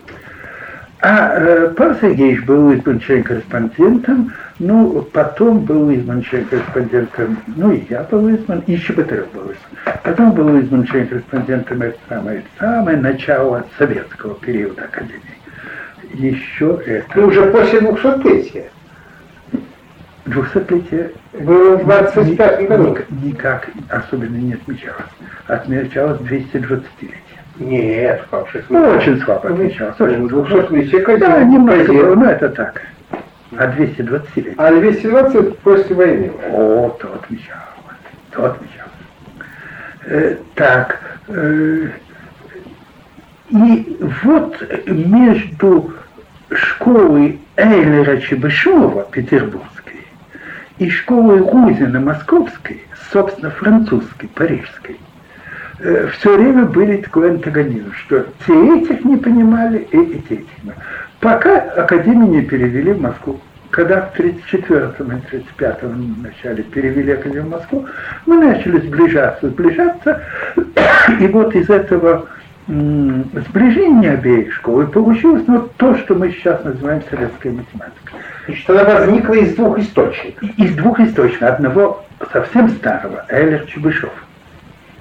А э, Павел Сергеевич был избран член корреспондентом, ну, потом был избран член корреспондентом, ну, и я был избран, и Щеботарев был избран. Потом был избран член корреспондентом, это самое, самое начало советского периода Академии. Еще это... Ну, уже после 200-летия. 200-летие было в 25 году. Никак особенно не отмечалось. Отмечалось 220-летие. Нет, как же. Ну, очень слабо отмечалось. Очень ну, слабо. Да, немножко было, но это так. А 220 лет. А 220 после войны. О, то отмечалось. То отмечалось. Э, так. Э, и вот между школой Эйлера Чебышева, петербургской, и школой Рузина, московской, собственно, французской, парижской, э, все время были такой антагонизм, что те этих не понимали, и эти этих. Пока Академию не перевели в Москву. Когда в 34-м и 35-м начале перевели Академию в Москву, мы начали сближаться, сближаться, и вот из этого сближения обеих школ и получилось ну, то, что мы сейчас называем советской математикой. Значит, она возникла из двух источников. Из двух источников. Одного совсем старого, Эллер Чебышев,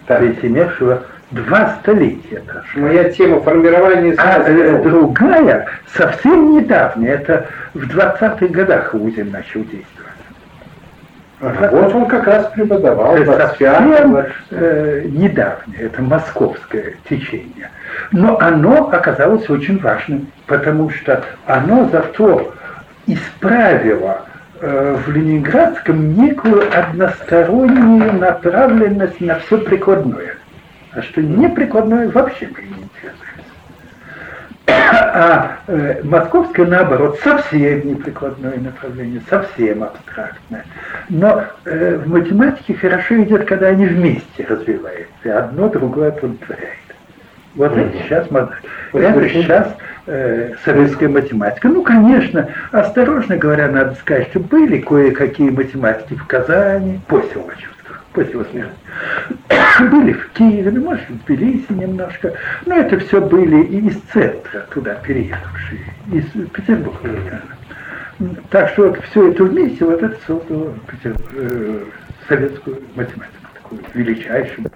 имевшего два столетия. Моя тема формирования А э, другая, совсем недавняя, это в 20-х годах Узин начал действовать. Ага, вот он как раз преподавал. Это совсем э, недавнее, это московское течение. Но оно оказалось очень важным, потому что оно зато исправило в Ленинградском некую одностороннюю направленность на все прикладное. А что неприкладное вообще мы не. А э, московское, наоборот, совсем неприкладное направление, совсем абстрактное. Но э, в математике хорошо идет, когда они вместе развиваются, одно другое оплодотворяет. Вот это сейчас, это сейчас э, советская математика. Ну, конечно, осторожно говоря, надо сказать, что были кое-какие математики в Казани после Лачева после его смерти. Были в Киеве, ну, может, в Тбилиси немножко, но это все были и из центра туда переехавшие, из Петербурга. Так что вот все это вместе, вот это создало э, советскую математику, такую величайшую.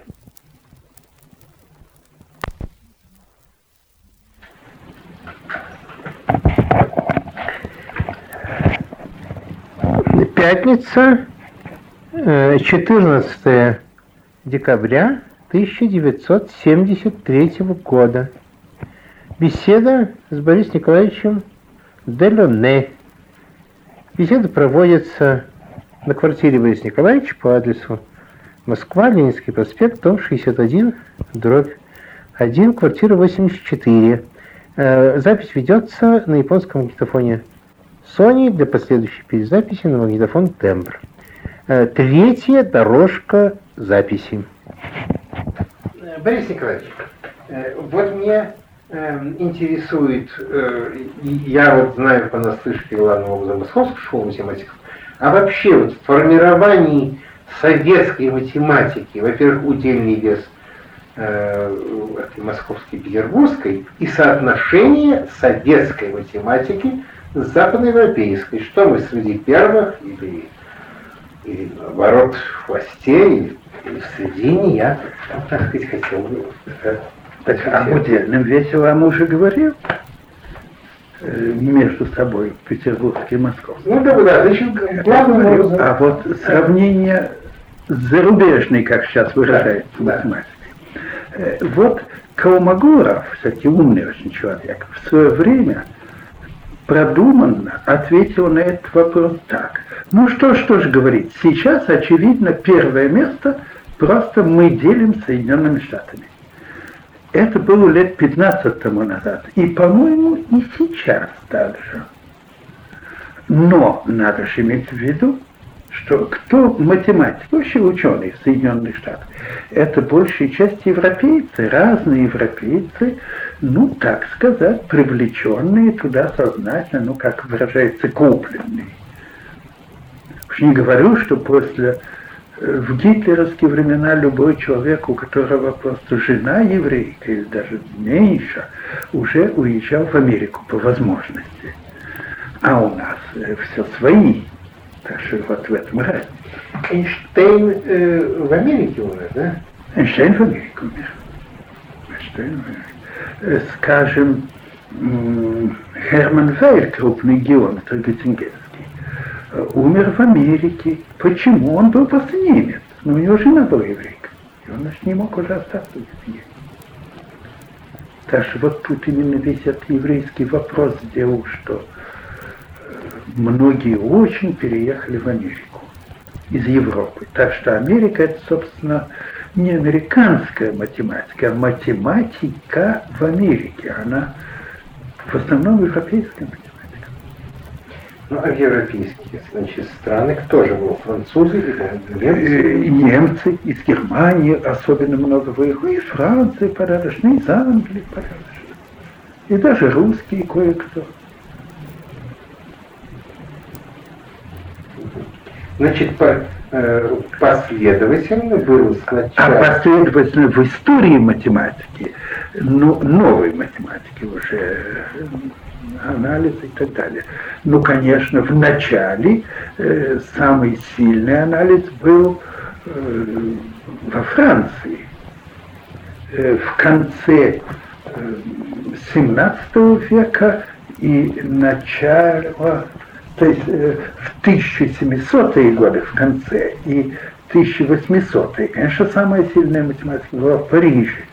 Пятница, 14 э, декабря 1973 года. Беседа с Борисом Николаевичем Делоне. Беседа проводится на квартире Бориса Николаевича по адресу Москва, Ленинский проспект, дом 61, дробь 1, квартира 84. Э, запись ведется на японском магнитофоне Sony для последующей перезаписи на магнитофон Тембр. Э, третья дорожка записи. Борис Николаевич, э, вот меня эм, интересует, э, я вот знаю понаслышке главного образа Московской школы математиков, а вообще вот в формировании советской математики, во-первых, удельный вес э, московской петербургской и соотношение советской математики западноевропейской. Что мы среди первых или, или наоборот в хвосте, или, или в середине, я, так сказать, хотел бы... Так, а Буденным весело уже говорил э, между собой петербургский и московский. Ну да, да, значит, главное... А вот сравнение зарубежный, как сейчас выражается Да, да. математикой. Э, Вот Колмогоров, кстати, умный очень человек, в свое время продуманно ответил на этот вопрос так. Ну что что ж говорить, сейчас, очевидно, первое место просто мы делим Соединенными Штатами. Это было лет 15 тому назад. И, по-моему, и сейчас так же. Но надо же иметь в виду, что кто математик, вообще ученый в Соединенных Штатах, это большая часть европейцы, разные европейцы, ну, так сказать, привлеченные туда сознательно, ну, как выражается, купленные. Уж не говорю, что после э, в гитлеровские времена любой человек, у которого просто жена еврейка или даже меньше, уже уезжал в Америку по возможности. А у нас все свои. Так что вот в этом разница. Эйнштейн э, в Америке умер, да? Эйнштейн в Америку умер. Эйнштейн в Америке. Э, Скажем, Герман Вейль, крупный геометр Геттингенский, э, умер в Америке. Почему? Он был просто немец. Но у него жена была еврейка. И он значит, не мог уже остаться в семье. Так что вот тут именно весь этот еврейский вопрос сделал, что э, многие очень переехали в Америку из Европы. Так что Америка это, собственно, не американская математика, а математика в Америке. Она в основном европейская математика. Ну, а в европейские, значит, страны кто же был? Французы или Э, немцы? И немцы из Германии особенно много выехали, из Франции порядочно, из Англии порядочно. И даже русские кое-кто. Значит, по- э, последовательно был А сначала... последовательно в истории математики, ну, новой математики уже, анализ и так далее. Ну, конечно, в начале э, самый сильный анализ был э, во Франции. Э, в конце э, 17 века и начало, то есть э, в 1700-е годы в конце и 1800-е, конечно, самая сильная математика была в Париже.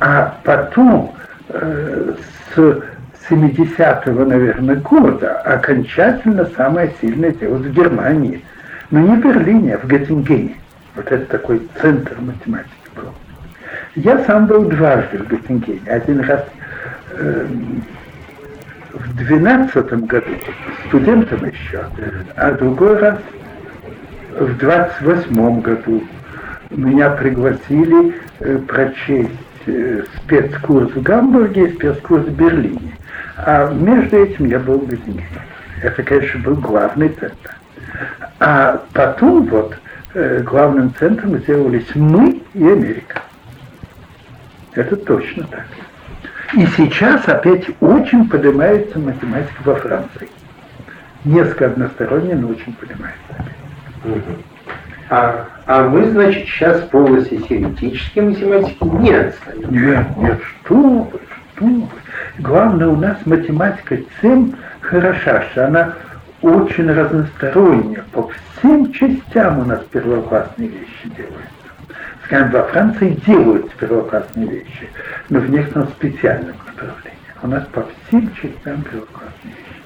А потом э, с 70-го, наверное, года окончательно самое сильное дело в Германии. Но не в Берлине, а в Готтингене. Вот это такой центр математики был. Я сам был дважды в Готтингене. Один раз эм, в 12 году, студентом еще, а другой раз в 28 году меня пригласили э, прочесть э, спецкурс в Гамбурге и спецкурс в Берлине. А между этим я был в. Это, конечно, был главный центр. А потом вот э, главным центром сделались мы и Америка. Это точно так. И сейчас опять очень поднимается математика во Франции. Несколько односторонне, но очень поднимается. А, а мы, значит, сейчас в области теоретической математики не отстаем. Нет, нет, что вы, что вы. Главное, у нас математика тем хороша, что она очень разносторонняя. По всем частям у нас первоклассные вещи делаются. Скажем, во Франции делают первоклассные вещи, но в некотором специальном направлении. У нас по всем частям первоклассные вещи.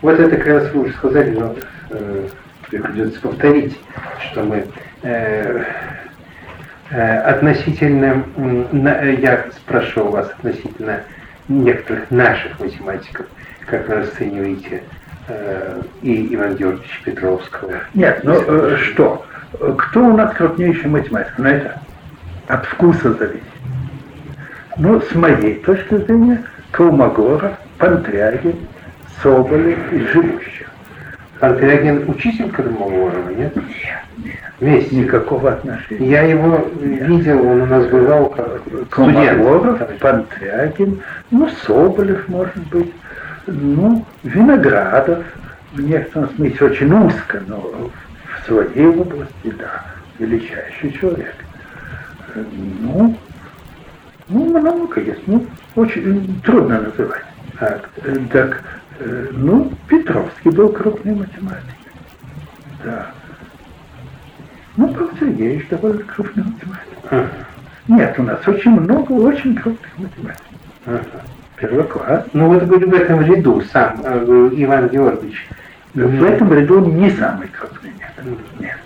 Вот это как раз вы уже сказали, но э, придется повторить, что мы э, э, относительно, э, я спрошу у вас относительно некоторых наших математиков, как вы расцениваете э, и Ивана Георгиевича Петровского. Нет, ну э, что? Кто у нас крупнейший математик? Ну это от вкуса зависит. Ну, с моей точки зрения, Колмогоров, Пантрягин, Соболев и Живущих. Пантрягин учитель Колмогорова, нет? Нет, Нет, никакого отношения. Я его видел, он у нас бывал как Комаров, Пантрягин, ну, Соболев, может быть, ну, Виноградов, в некотором смысле очень узко, но в своей области, да, величайший человек. Ну, ну, много есть, ну, очень трудно называть. Так, так ну, Петровский был крупный математик. Да. Ну, Павел Сергеевич довольно крупный математик. Ага. Нет, у нас очень много очень крупных математиков. Ага. Первый класс. Ну вот в этом ряду сам э, Иван Георгиевич. В этом ряду не самый крупный, нет. Нет.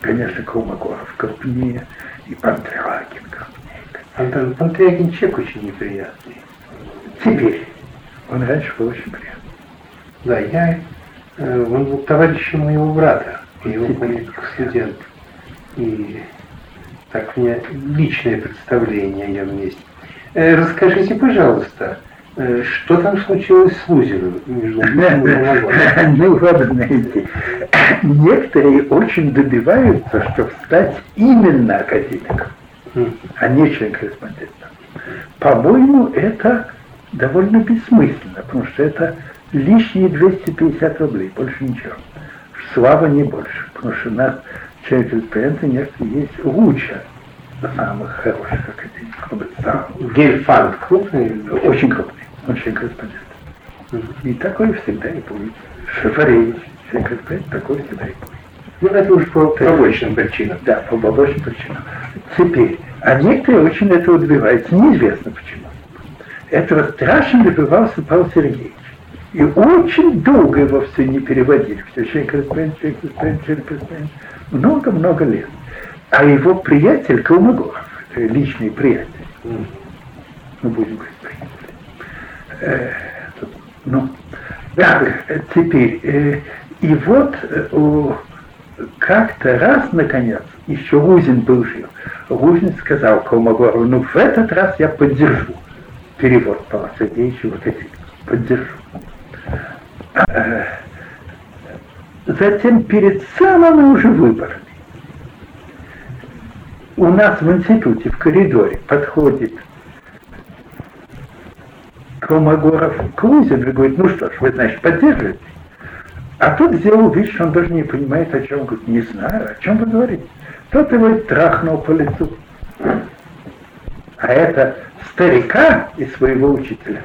Конечно, Колмогоров крупнее, и Пантрягин крупнее. Антон Пантрягин человек очень неприятный. Теперь. Он раньше был очень приятный. Да, я, э, он был товарищем моего брата, его студент. И так у меня личное представление о нем есть. Э, расскажите, пожалуйста, что там случилось с Лузером между Ну, знаете, некоторые очень добиваются, чтобы стать именно академиком, а не член-корреспондентом. По-моему, это довольно бессмысленно, потому что это лишние 250 рублей, больше ничего. Слава не больше, потому что у нас человек корреспонденты некоторые есть лучше самых хороших академиков. Гельфанд крупный? Очень крупный, очень корреспондент. И такой всегда и будет. Человек корреспондент, такой всегда и будет. Ну, это уж по побочным причинам. Да, по побочным причинам. Теперь, а некоторые очень этого добиваются, неизвестно почему. Этого страшно добивался Павел Сергеевич. И очень долго его все не переводили. Все человек корреспондент, человек корреспондент, человек корреспондент. Много-много лет. А его приятель Калмыгоров, это личный приятель, ну, будем говорить, ну, да, теперь, э, и вот э, как-то раз, наконец, еще Лузин был жив, Лузин сказал Колмогорову, ну в этот раз я поддержу перевод Павла Сергеевича вот эти, поддержу. Затем перед самыми уже выборами у нас в институте, в коридоре подходит Колмогоров к Лузину и говорит, ну что ж, вы, значит, поддерживаете? А тот сделал вид, что он даже не понимает, о чем. Он говорит, не знаю, о чем вы говорите. Тот его трахнул по лицу. А это старика и своего учителя.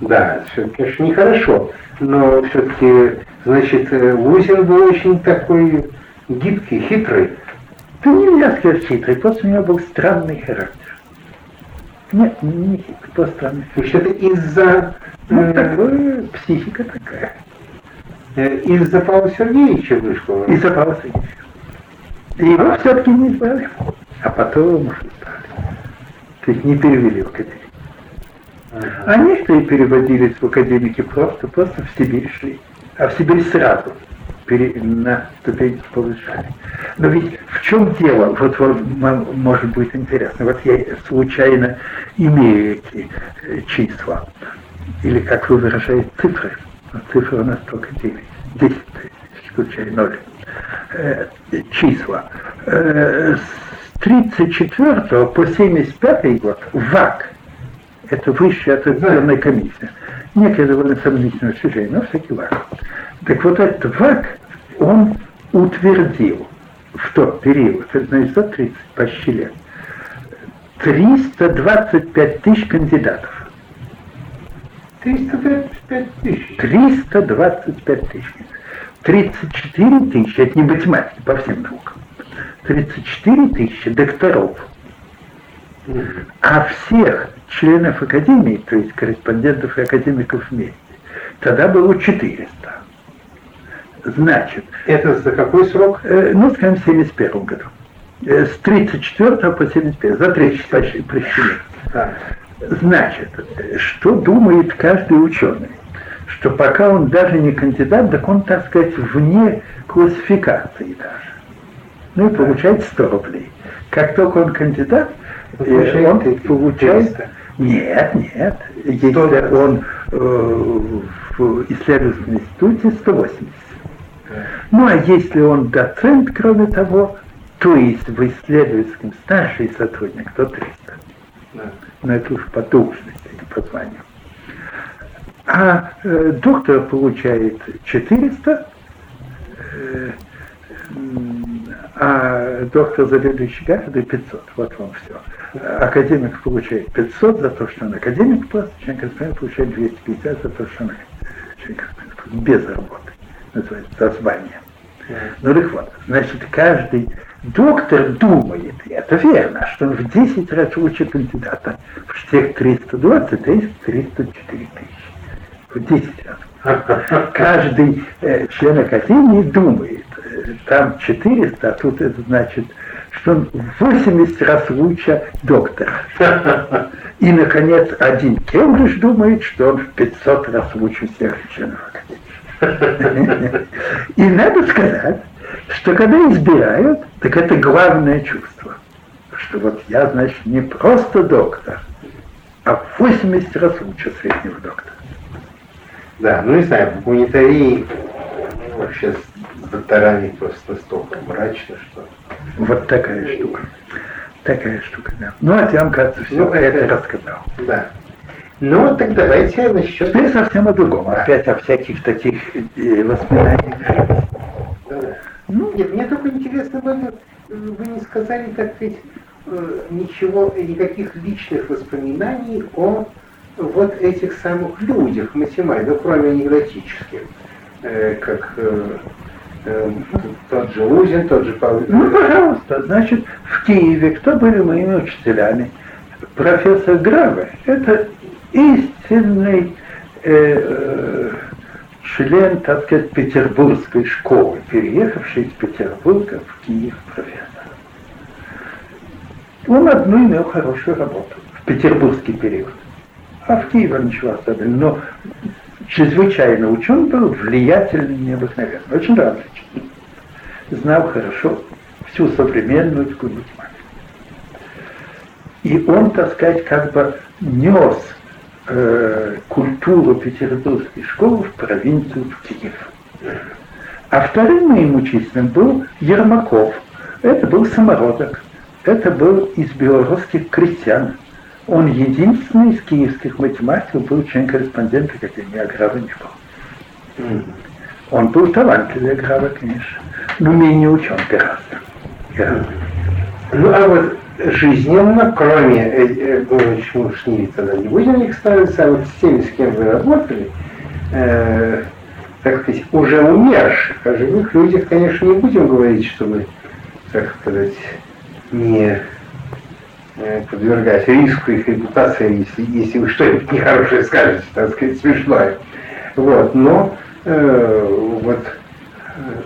Да, все, конечно, нехорошо, но все-таки, значит, Лузин был очень такой гибкий, хитрый. Да нельзя сказать хитрый, просто у него был странный характер. Нет, не просто странный. Вообще-то из-за... Ну, э, такое, психика такая. Э, из-за Павла Сергеевича вышло? Из-за Павла Сергеевича. И его а. все-таки не избрали, а потом уже стали. То есть не перевели в академию. Ага. А некоторые переводились в академики просто, просто в Сибирь шли. А в Сибирь сразу на ступень повышали. Но ведь в чем дело? Вот, вот может быть интересно. Вот я случайно имею эти э, числа. Или, как вы выражаете, цифры. Но цифры у нас только 9. 10, включая 0. Э, числа. Э, с 34 по 75 год ВАК это высшая аттракционная комиссия. Некое довольно сомнительное суждение, но всякий ВАК. Так вот этот ВАК, он утвердил в тот период, это значит 130 почти лет, 325 тысяч кандидатов. 325 тысяч? 325 тысяч. 34 тысячи, это не математики по всем наукам, 34 тысячи докторов. А всех членов Академии, то есть корреспондентов и академиков вместе, тогда было 400. Значит... Это за какой срок? Э, ну, скажем, в 71 году. Э, с 34 по 71, за 30 почти, почти лет. Значит, что думает каждый ученый? Что пока он даже не кандидат, так он, так сказать, вне классификации даже. Ну и получает 100 рублей. Как только он кандидат, э, он получает нет, нет. Если он э, в исследовательском институте 180. Ну, а если он доцент, кроме того, то есть в исследовательском старший сотрудник, то 300. Да. Но это уж по должности, не по званию. А э, доктор получает 400, э, а доктор заведующий кафедрой 500. Вот вам все. Академик получает 500 за то, что он академик просто, член-корреспондент получает 250 за то, что он член без работы. Называется, за звание. Ну так вот, значит, каждый доктор думает, и это верно, что он в 10 раз лучше кандидата. В всех 320, а есть 304 тысячи. В 10 раз. Каждый э, член Академии думает, э, там 400, а тут это значит, что он в 80 раз лучше доктора. И, наконец, один Кембридж думает, что он в 500 раз лучше всех членов. И надо сказать, что когда избирают, так это главное чувство. Что вот я, значит, не просто доктор, а в 80 раз лучше среднего доктора. Да, ну не знаю, в гуманитарии вообще с докторами просто настолько мрачно, что... Вот такая штука. Такая штука, да. Ну, а тебе, кажется, все ну, это, это рассказал. Да. Ну, так давайте насчет... Теперь совсем о другом. Опять о всяких таких э, воспоминаниях. Ну, нет, мне только интересно было, вы не сказали, так сказать, э, ничего, никаких личных воспоминаний о вот этих самых людях, математиках, ну, кроме анекдотических, э, как э, тот же Узин, тот же Павел. Ну, пожалуйста, значит, в Киеве кто были моими учителями? Профессор Граве, это истинный э, член, так сказать, петербургской школы, переехавший из Петербурга в Киев профессор. Он одну имел хорошую работу в петербургский период. А в Киеве ничего особенного. Но чрезвычайно учен был, влиятельный, необыкновенный, очень различный. Знал хорошо всю современную математику. И он, так сказать, как бы нес э, культуру петербургской школы в провинцию в Киев. А вторым моим учителем был Ермаков. Это был самородок. Это был из белорусских крестьян. Он единственный из киевских математиков был член-корреспондент Академии Аграва не был. Он был талантливый Аграва, конечно, но менее учен гораздо. гораздо. Ну а вот жизненно, кроме, э, э, ну, уж не тогда не будем их ставиться, а вот с теми, с кем вы работали, э, так сказать, уже умерших, о живых людях, конечно, не будем говорить, чтобы, так сказать, не подвергать риску их репутации, если, если вы что-нибудь нехорошее скажете, так сказать, смешное. Вот, но э, вот,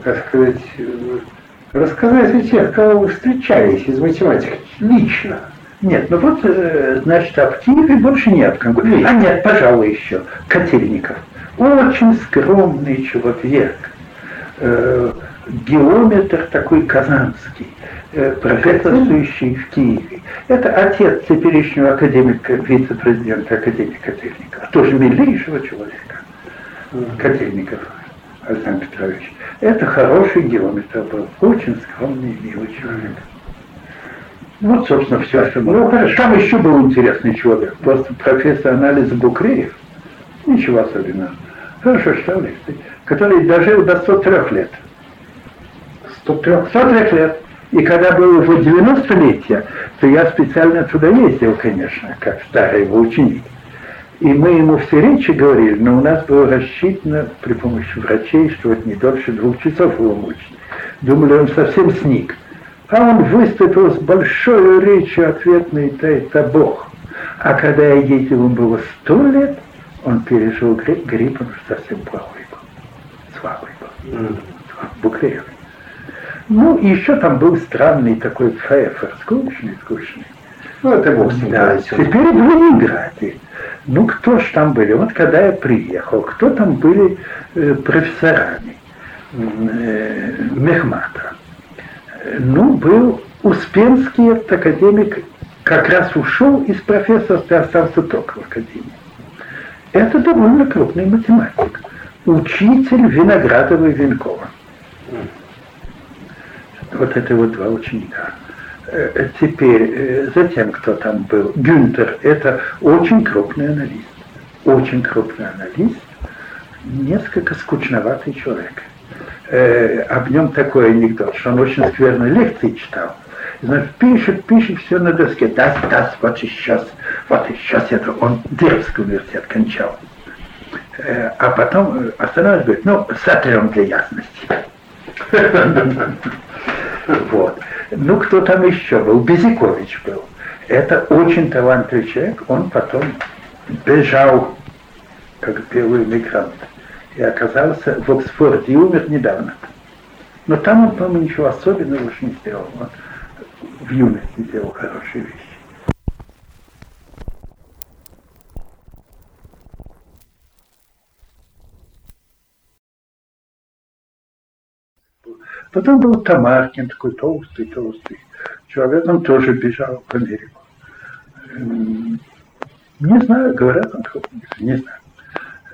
так сказать, рассказать о тех, кого вы встречались из математики лично. Нет, ну вот, э, значит, а в Киеве больше нет конкурентов. А нет, пожалуй, еще Котельников. Очень скромный человек. Э, геометр такой казанский, э, профессорствующий в Киеве. Это отец теперешнего академика, вице-президента академика Котельникова. Тоже милейшего человека. Котельников. Александр Петрович. Это хороший геометр был, очень скромный милый человек. Вот, собственно, все, что было. Ну, хорошо. Там еще был интересный человек, просто профессор анализа Букреев. Ничего особенного. Хорошо штабист, который дожил до 103 лет. 103? 103 лет. И когда было его 90-летие, то я специально туда ездил, конечно, как старый его ученик. И мы ему все речи говорили, но у нас было рассчитано при помощи врачей, что это не дольше двух часов его мучить. Думали, он совсем сник. А он выступил с большой речью ответной, это Бог. А когда я ездил, ему было сто лет, он пережил грипп, грипп он совсем плохой был. Слабый был. Mm. Ну, и еще там был странный такой Пфефер, скучный, скучный. Ну, это Бог с да, Теперь в Ленинграде. Ну, кто ж там были? Вот когда я приехал, кто там были э, профессорами э, Мехмата? Ну, был Успенский, этот академик, как раз ушел из профессорства, остался только в академии. Это довольно крупный математик. Учитель Виноградова и Венкова. Вот это вот два ученика. Э, теперь, э, затем, кто там был? Гюнтер, это очень крупный аналист. Очень крупный аналист, несколько скучноватый человек. Э, об нем такой анекдот, что он очень скверные лекции читал. Значит, пишет, пишет все на доске. Да, да, вот сейчас, вот сейчас это он Дербский университет кончал. А потом останавливается, говорит, ну, сотрем для ясности. Вот. Ну, кто там еще был? Безикович был. Это очень талантливый человек. Он потом бежал, как первый мигрант, и оказался в Оксфорде и умер недавно. Но там он, по-моему, ничего особенного уж не сделал. Он в юности сделал хорошие вещи. Потом был Тамаркин, такой толстый, толстый человек, он тоже бежал в Америку. Не знаю, говорят, он не знаю.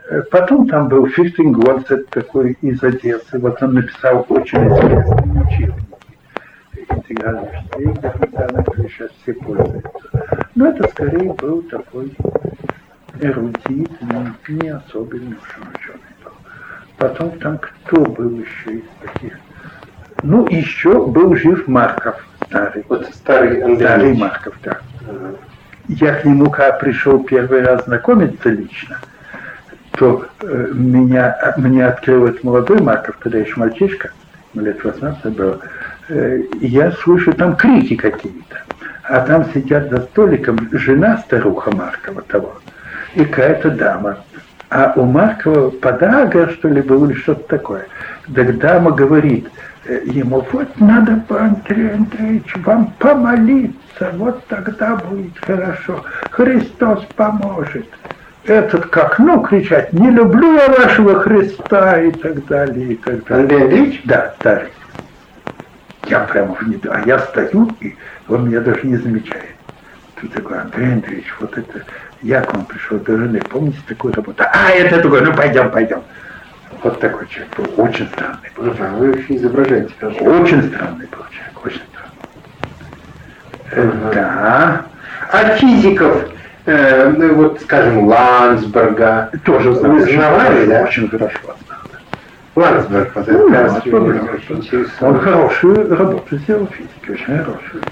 Э, потом там был Фифтин Гонсет, такой из Одессы. Вот он написал очень интересный учебник. Интегральный штейк, который сейчас все пользуются. Но это скорее был такой эрудит, не, особенный ученый был. Потом там кто был еще из таких ну, еще был жив Марков старый. Вот старый Андрей. Старый Марков, да. Ага. Я к нему, когда пришел первый раз знакомиться лично, то э, меня, мне открыл этот молодой Марков, когда еще мальчишка, лет 18 был, э, я слышу там крики какие-то. А там сидят за столиком жена старуха Маркова того и какая-то дама. А у Маркова подага, что ли, было или что-то такое. Так дама говорит, ему, вот надо, Андрей Андреевич, вам помолиться, вот тогда будет хорошо. Христос поможет. Этот как, ну, кричать, не люблю я вашего Христа и так далее, и так далее. Андрей Андреевич? Да, старый. Я прямо в недо... А я стою, и он меня даже не замечает. Тут такой, Андрей Андреевич, вот это, я к вам пришел до жены, помните такую работу? А, это такой, ну пойдем, пойдем. Вот такой человек был, очень странный был. Вы вообще изображаете. Очень странный был человек, очень странный. Ага. Да. А физиков, э, ну, вот, скажем, Лансберга, тоже знал. Вы знавали, да? Очень хорошо знал. Лансберг, вот это Ну, да, очень он хорошую работу сделал в физике, очень хорошую.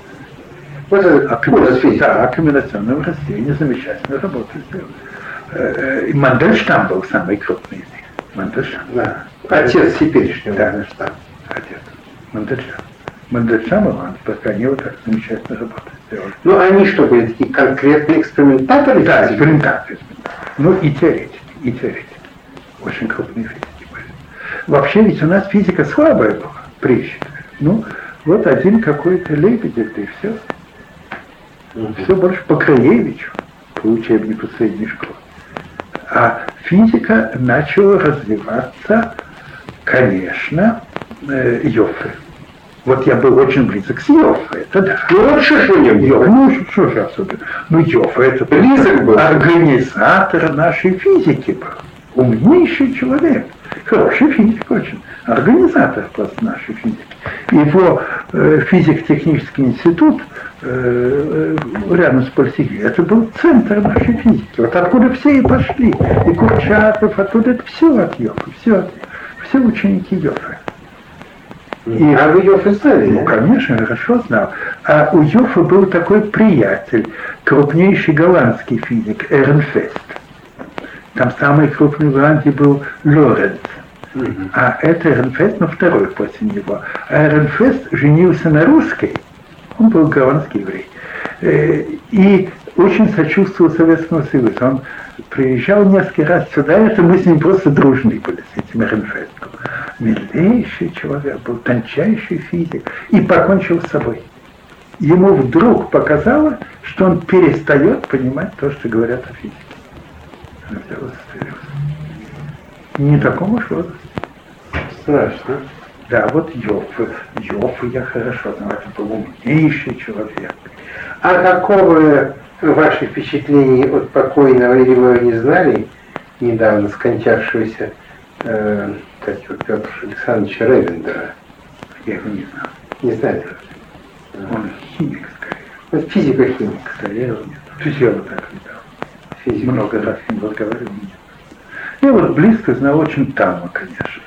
Вот это курс физики. Да, аккумуляционное растение, замечательную работу сделал. Э, э, И Мандельштам был самый крупный Мандельштам. Да. Отец теперешнего Да. Мандельштама. Отец. Мандельштам. Мандельштам и Ландсберг, они вот так замечательную работу сделали. Ну, они что, были такие конкретные экспериментаторы? Да, экспериментаторы. Ну и теоретики, и теоретики. Очень крупные физики были. Вообще ведь у нас физика слабая была, прежде. Ну, вот один какой-то Лебедев, да и все. Все больше по Краевичу, по учебнику средней школы. А физика начала развиваться, конечно, э, Йоффе. Вот я был очень близок с Йоффе, это да. Ну, вот что него Йоффе, ну что же особенно? Ну Йоффе это Близок был. организатор нашей физики был. Умнейший человек. Хороший физик очень. Организатор просто нашей физики. Его э, физико-технический институт э, э, рядом с Польсигой, это был центр нашей физики. Вот откуда все и пошли. И Курчатов, оттуда это все от Йоффе, все, от- все ученики Йоффе. И- А вы ее знали, ну, конечно, хорошо знал. А у Йоффа был такой приятель, крупнейший голландский физик Эрнфест. Там самый крупный в Голландии был Лоренц. А это Эрнфест, ну, второй после него. А Эрнфест женился на русской, он был голландский еврей, э, и очень сочувствовал Советскому Союзу. Он приезжал несколько раз сюда, это мы с ним просто дружны были, с этим Эрнфестом. Милейший человек, был тончайший физик и покончил с собой. Ему вдруг показалось, что он перестает понимать то, что говорят о физике. Он взял и. Не такому уж возрасте. Страшно. Да, вот Йоффе. Йоффе я хорошо знаю, это был умнейший человек. А какого ваши впечатления от покойного, или вы его не знали, недавно скончавшегося э, так вот, Петра Александровича Ревендера? Я его не знал. Не знаю. Он химик, скорее. Физико-химик. Скорее он нет. Физиолог так видал. Физик. Много раз с ним разговаривал. Я вот близко знал очень Тама, конечно.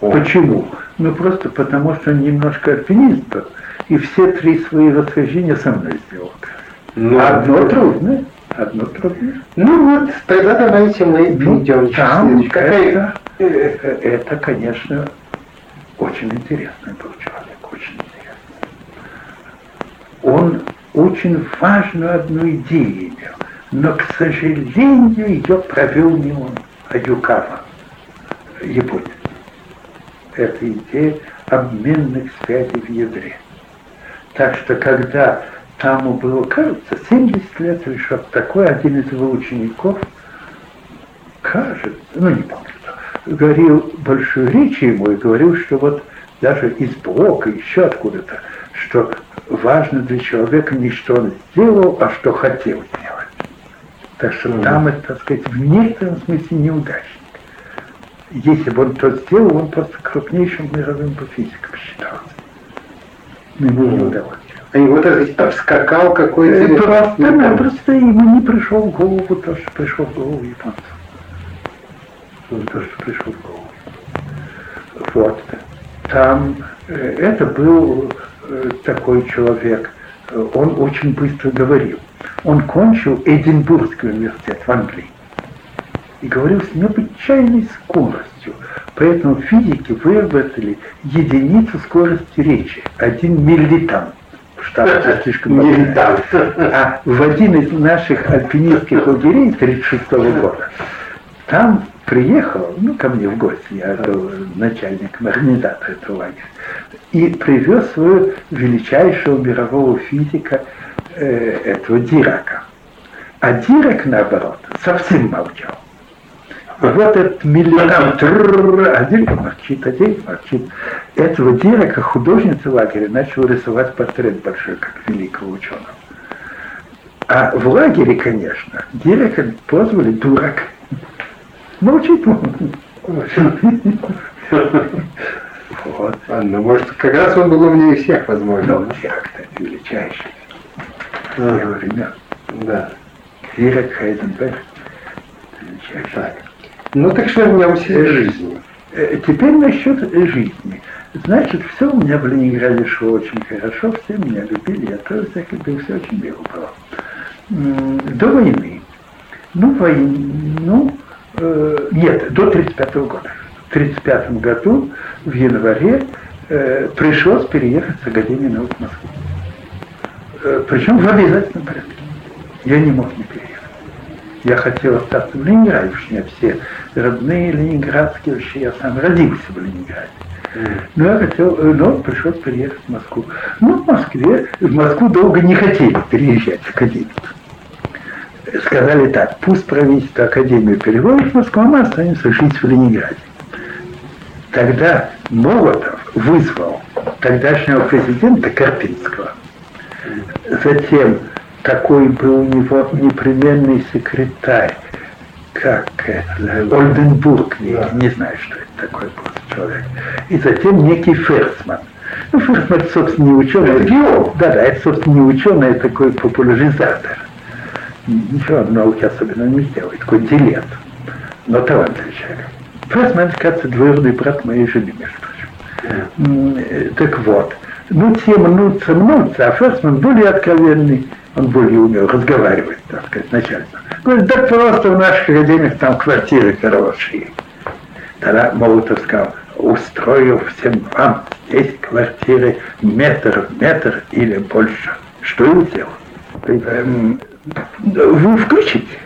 О. Почему? Ну просто потому, что он немножко альпинист был, и все три свои восхождения со мной сделал. Ну, одно ну, трудное, одно трудное. Ну вот, тогда давайте мы ну, перейдем там, к это, это, это, конечно, очень интересный был человек, очень интересный. Он очень важную одну идею имел, но, к сожалению, ее провел не он, а Юкава, японец. Это идея обменных связей в ядре. Так что, когда Таму было, кажется, 70 лет или что-то такое, один из его учеников, кажется, ну не помню, говорил большую речь ему и говорил, что вот даже из блока, еще откуда-то, что важно для человека не что он сделал, а что хотел сделать. Так что mm-hmm. там это, так сказать, в некотором смысле неудачник. Если бы он то сделал, он просто крупнейшим мировым по физикам считался. Ему не удалось. А его, так обскакал какой-то... Просто, да, просто ему не пришел в голову то, что пришло в голову японцев. То, что пришло в голову. Вот. Там э, это был э, такой человек, он очень быстро говорил. Он кончил Эдинбургский университет в Англии и говорил с необычайной скоростью. Поэтому физики выработали единицу скорости речи, один миллитан. Штат слишком миллитан. А в один из наших альпинистских лагерей 1936 года там приехал, ну, ко мне в гости, я был начальником организатора этого лагеря, и привез своего величайшего мирового физика э, этого Дирака. А Дирак, наоборот, совсем молчал. Вот этот миллион, один молчит, один молчит. Этого Дирака художница лагеря начала рисовать портрет большой, как великого ученого. А в лагере, конечно, Дирака позвали дурак. Молчит он. Вот. Ладно, может, как раз он был умнее всех, возможно. Ну, Дирак, кстати, величайший. Его времен. Да. Хайзенберг. Величайший. Так. Ну так что вернемся к жизни. Э, теперь насчет жизни. Значит, все у меня в Ленинграде шло очень хорошо, все меня любили, я тоже всякий был, все очень мило было. До войны. Ну, войну, э, нет, до 35 -го года. В 35 году, в январе, э, пришлось переехать с Академии наук в Москву. Э, причем в обязательном порядке. Я не мог не переехать. Я хотел остаться в Ленинграде, уж не все родные ленинградские, вообще я сам родился в Ленинграде. Но я хотел, э, но пришлось переехать в Москву. Ну, в Москве, в Москву долго не хотели переезжать в Академию. Сказали так, пусть правительство Академию переводит в Москву, а мы останемся жить в Ленинграде. Тогда Молотов вызвал тогдашнего президента Карпинского. Затем такой был у него непременный секретарь, как это, Ольденбург, не, да. не знаю, что это такой был человек. И затем некий Ферсман. Ну, Ферсман, это, собственно, не ученый. Это геолог. Да, да, это, собственно, не ученый, это такой популяризатор. Ничего в науке особенно не сделает, такой дилет, но талантливый человек. Ферсман, кажется, двоюродный брат моей жены, между прочим. Э, так вот, ну, те мнутся, мнутся, а Ферсман более откровенный он более умел разговаривать, так сказать, начальство. Говорит, да просто в наших академиях там квартиры хорошие. Тогда Молотов сказал, устрою всем вам здесь квартиры метр в метр или больше. Что я сделал? Эм, вы включите?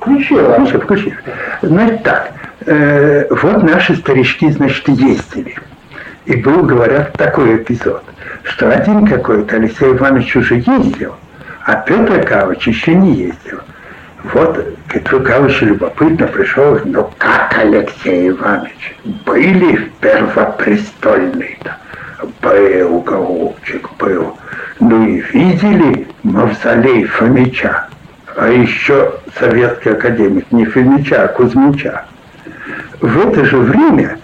Включила. Включил, включил. Значит так, э, вот наши старички, значит, ездили. И был, говорят, такой эпизод, что один какой-то Алексей Иванович уже ездил, а Петр Кавыч еще не ездил. Вот Петру Кавычу любопытно пришел, ну как Алексей Иванович, были в Первопрестольной-то? Был, голубчик, был. Ну и видели мавзолей Фомича, а еще советский академик, не Фомича, а Кузьмича. В это же время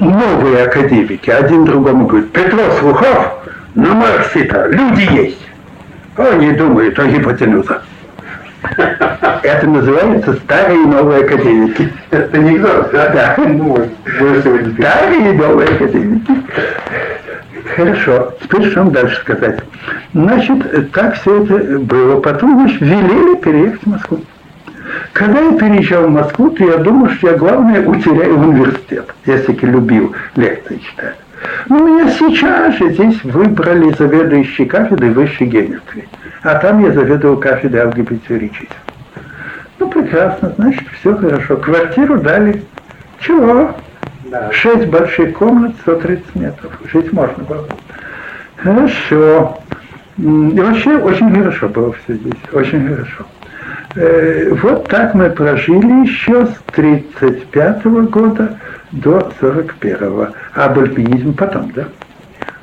новые академики, один другому говорит, Петров Слухов, на Марсе-то люди есть. Они думают о гипотенузах. Это называется старые и новые академики. Это анекдот, да? Да. Ну, Старые и новые академики. Хорошо, теперь что вам дальше сказать? Значит, так все это было. Потом, значит, велели переехать в Москву. Когда я переезжал в Москву, то я думал, что я, главное, утеряю университет. Я все-таки любил лекции читать. Но меня сейчас же здесь выбрали заведующий кафедрой высшей геометрии. А там я заведовал кафедрой алгебры Ну, прекрасно, значит, все хорошо. Квартиру дали. Чего? Да. Шесть больших комнат, 130 метров. Жить можно было. Хорошо. И вообще очень хорошо было все здесь. Очень хорошо. Э, Вот так мы прожили еще с 35 года до 41 А об альпинизме потом, да?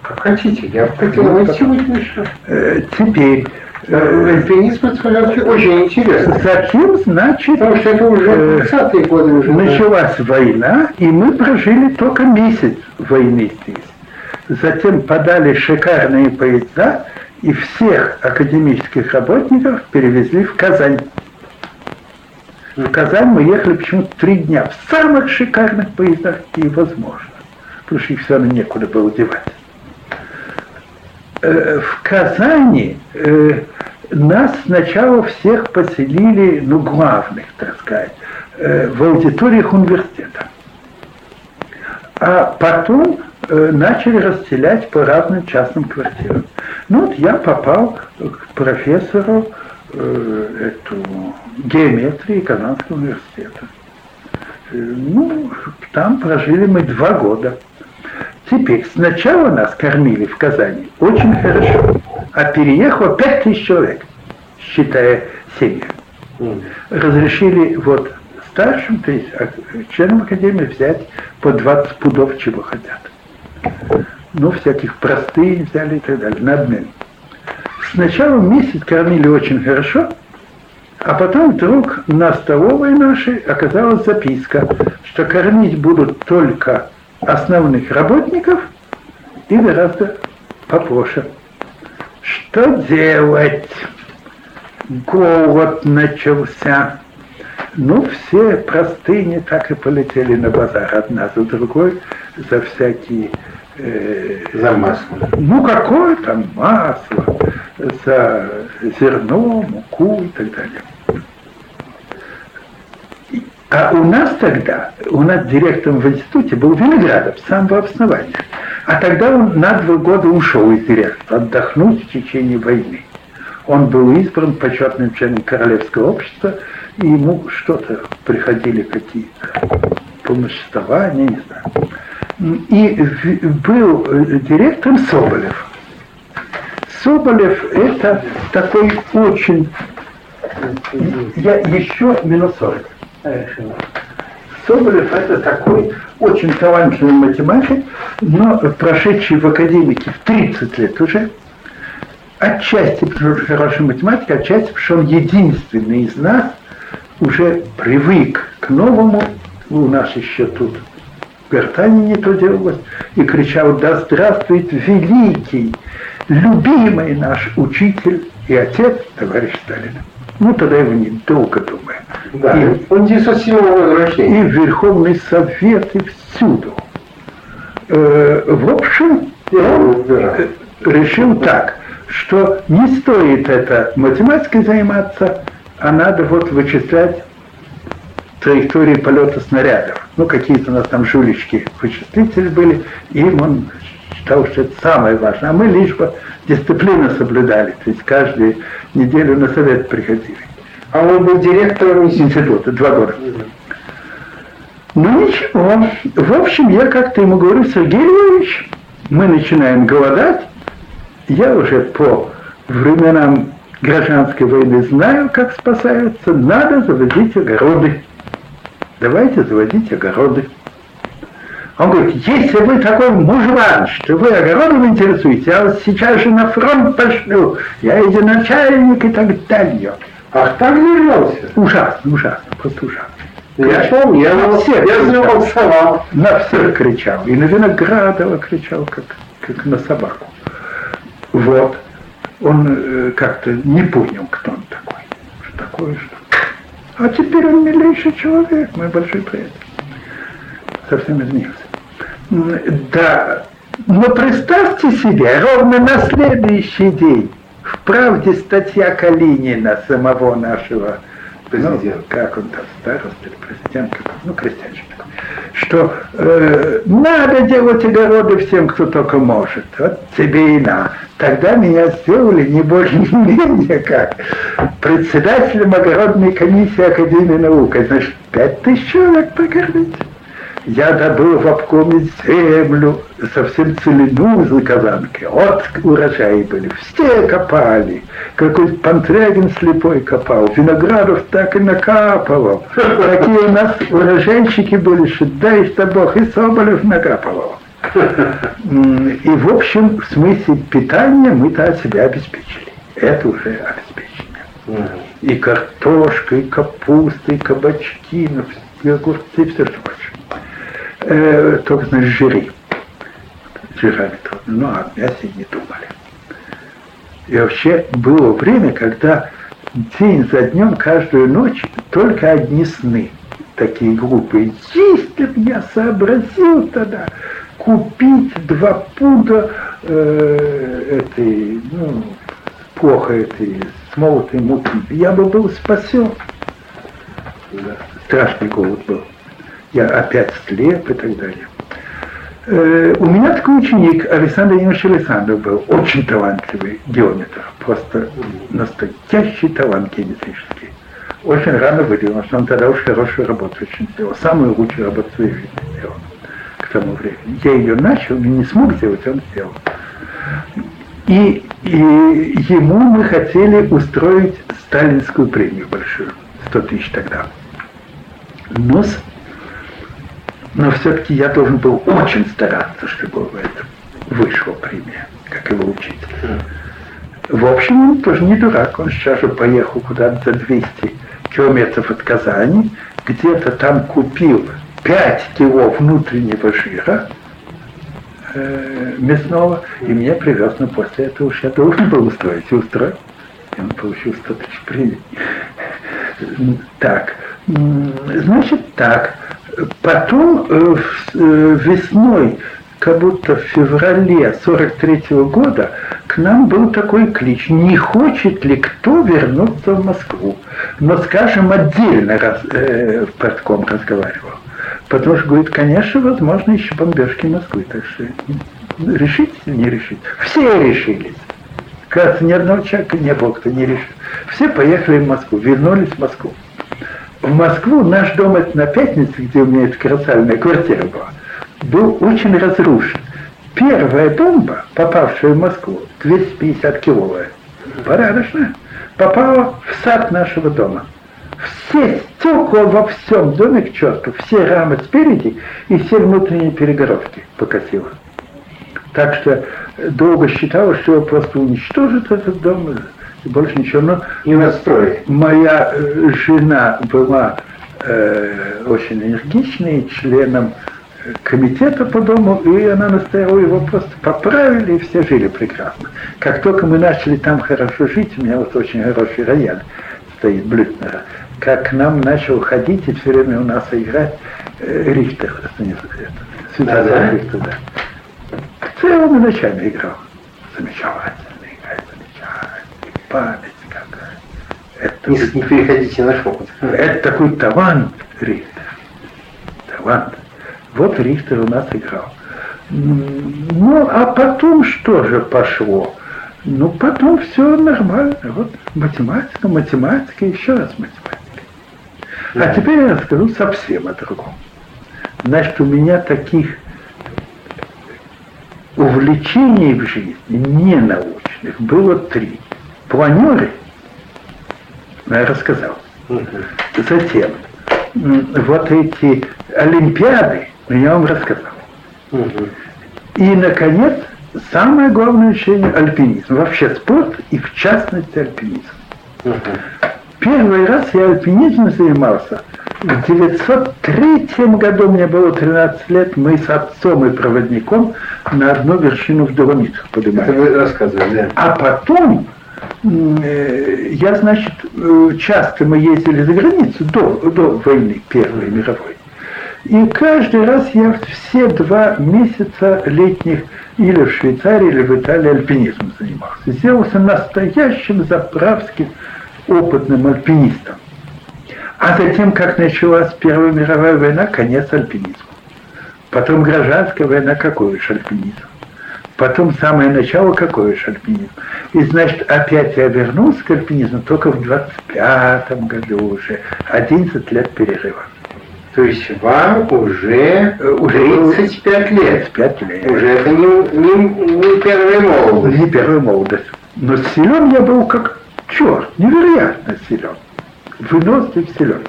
Как хотите, я хотел это еще. Э, Теперь, э, Альпинизм, это очень интересно. затем, значит, Потому что это уже э, 20-е годы уже. да. началась война, и мы прожили только месяц войны здесь. Затем подали шикарные поезда, и всех академических работников перевезли в Казань. В Казань мы ехали почему-то три дня в самых шикарных поездах, и возможно, потому что их все равно некуда было девать. Э, В Казани э, нас сначала всех поселили, ну, главных, так сказать, э, в аудиториях университета. А потом начали расселять по разным частным квартирам. Ну вот я попал к профессору э, эту, геометрии Казанского университета. Э, Ну, там прожили мы два года. Теперь, сначала нас кормили в Казани очень хорошо, а переехало пять тысяч человек, считая семьи. Разрешили вот старшим, то есть а, членам Академии взять по 20 пудов, чего хотят. Ну, всяких простые взяли и так далее, на обмен. Сначала месяц кормили очень хорошо, а потом вдруг на столовой нашей оказалась записка, что кормить будут только основных работников и гораздо попроще. Что делать? Голод начался. Ну, все простыни так и полетели на базар, одна за другой, за всякие... э, За масло. ну, какое там масло, за зерно, муку и так далее. А у нас тогда, у нас директором в институте был Виноградов самого основания. А тогда он на два года ушел из директора, отдохнуть в течение войны. Он был избран почетным членом Королевского общества, и ему что-то приходили какие-то помоществования, не знаю. И был э, директором Соболев. Соболев это такой очень... Я еще минут 40. Соболев это такой очень талантливый математик, но прошедший в академике в 30 лет уже, отчасти потому что хороший математик, отчасти потому что он единственный из нас уже привык к новому. У нас еще тут в Гартане не то делалось, и кричал, да здравствует великий, любимый наш учитель и отец, товарищ Сталин. Ну, тогда его недолго думаю. Да, И он 907 года рождения. и в Верховный Совет, и всюду. Э, в общем, он э, решил так, что не стоит это математикой заниматься, а надо вот вычислять траектории полета снарядов. Ну, какие-то у нас там жулички вычислители были, и он считал, что это самое важное. А мы лишь бы дисциплину соблюдали, то есть каждую неделю на совет приходили. А он был директором. Института, два года. Ну ничего. В общем, я как-то ему говорю, Сергей Львович, мы начинаем голодать. Я уже по временам гражданской войны знаю, как спасаются. Надо заводить огороды. Давайте заводить огороды. Он говорит, если вы такой мужлан, что вы огородом интересуетесь, я вас сейчас же на фронт пошлю, я иди начальник и так далее. Ах, так вернулся. Ужасно, ужасно, просто ужасно. Я помню, я, На всех я кричал. голосовал. На всех кричал. И на Виноградова кричал, как, как на собаку. Вот. Он э, как-то не понял, кто он такой. Что такое, что. А теперь он милейший человек, мой большой приятель. Совсем изменился. Да, но представьте себе, ровно на следующий день в правде статья Калинина, самого нашего ну, как он там, старост или президент, как он, ну, крестьянчик такой, что э, надо делать огороды всем, кто только может. Вот тебе и на. Тогда меня сделали не больше, не менее как председателем огородной комиссии Академии наук. Значит, пять тысяч человек покормить я добыл в обкоме землю, совсем целину из казанки. от урожаи были, все копали. Какой-то Пантрягин слепой копал, Виноградов так и накапывал. Такие у нас урожайщики были, что дай-то Бог, и Соболев накапывал. И, в общем, в смысле питания мы-то себя обеспечили. Это уже обеспечение. И картошка, и капуста, и кабачки, и огурцы, все что хочешь э, только, значит, жиры. Жирами трудно, ну, а о мясе не думали. И вообще было время, когда день за днем, каждую ночь только одни сны. Такие глупые. Бы я сообразил тогда купить два пуда э, этой, ну, плохо этой смолотой муки, я бы был спасен. Страшный голод был я опять слеп и так далее. Э, у меня такой ученик Александр Ильич Александров был, очень талантливый геометр, просто настоящий талант геометрический. Очень рано выделил, что он тогда уж хорошую работу очень сделал, самую лучшую работу в своей жизни сделал к тому времени. Я ее начал, но не смог сделать, он сделал. И, и ему мы хотели устроить сталинскую премию большую, 100 тысяч тогда. Но но все-таки я должен был очень стараться, чтобы это вышла премия, как его учитель. В общем, он тоже не дурак, он сейчас же поехал куда-то за 200 километров от Казани, где-то там купил 5 кило внутреннего жира э, мясного, и мне привез, но после этого уж я должен был устроить, и устроил. И он получил 100 тысяч премий. Так, значит так, Потом э, э, весной, как будто в феврале 43 -го года, к нам был такой клич, не хочет ли кто вернуться в Москву. Но, скажем, отдельно раз, э, в партком разговаривал. Потому что, говорит, конечно, возможно, еще бомбежки Москвы. Так что решить или не решить? Все решились. Кажется, ни одного человека не было, кто не решил. Все поехали в Москву, вернулись в Москву в Москву, наш дом это на Пятнице, где у меня эта колоссальная квартира была, был очень разрушен. Первая бомба, попавшая в Москву, 250 киловая, порядочно, попала в сад нашего дома. Все стекла во всем доме к черту, все рамы спереди и все внутренние перегородки покосило. Так что долго считалось, что его просто уничтожит этот дом, больше ничего. Но не настроили. Моя э, жена была э, очень энергичной, членом э, комитета по дому, и она настояла, его просто поправили, и все жили прекрасно. Как только мы начали там хорошо жить, у меня вот очень хороший рояль стоит Блютнера, как к нам начал ходить и все время у нас играть э, Рихтер, Святозар да, да? Рихтер, да. Целыми ночами играл. Замечательно память какая. Это, не, не переходите на шепот. Это такой талант Рихтер. Талант. Вот Рихтер у нас играл. Ну, а потом что же пошло? Ну, потом все нормально. Вот математика, математика, еще раз математика. А теперь я расскажу совсем о другом. Значит, у меня таких увлечений в жизни не научных было три планеры, я рассказал. Затем вот эти олимпиады, я вам рассказал. И, наконец, самое главное учение – альпинизм. Вообще спорт и, в частности, альпинизм. Первый раз я альпинизмом занимался В 903 году, мне было 13 лет, мы с отцом и проводником на одну вершину в Доломитах поднимались. Это вы рассказывали, да. А потом я, значит, э, часто мы ездили за границу до, до войны Первой мировой. И каждый раз я все два месяца летних или в Швейцарии, или в Италии альпинизмом занимался. Сделался настоящим заправским опытным альпинистом. А затем, как началась Первая мировая война, конец альпинизма. Потом гражданская война, какой уж альпинизм. Потом самое начало, какой уж альпинизм. И значит, опять я вернулся к альпинизму только в 25 году уже. 11 лет перерыва. То есть вам уже, уже 35 лет. 35 лет. Уже это не, не, не первая молодость. Не первая молодость. Но силен я был как черт, невероятно силен. Вынослив силен.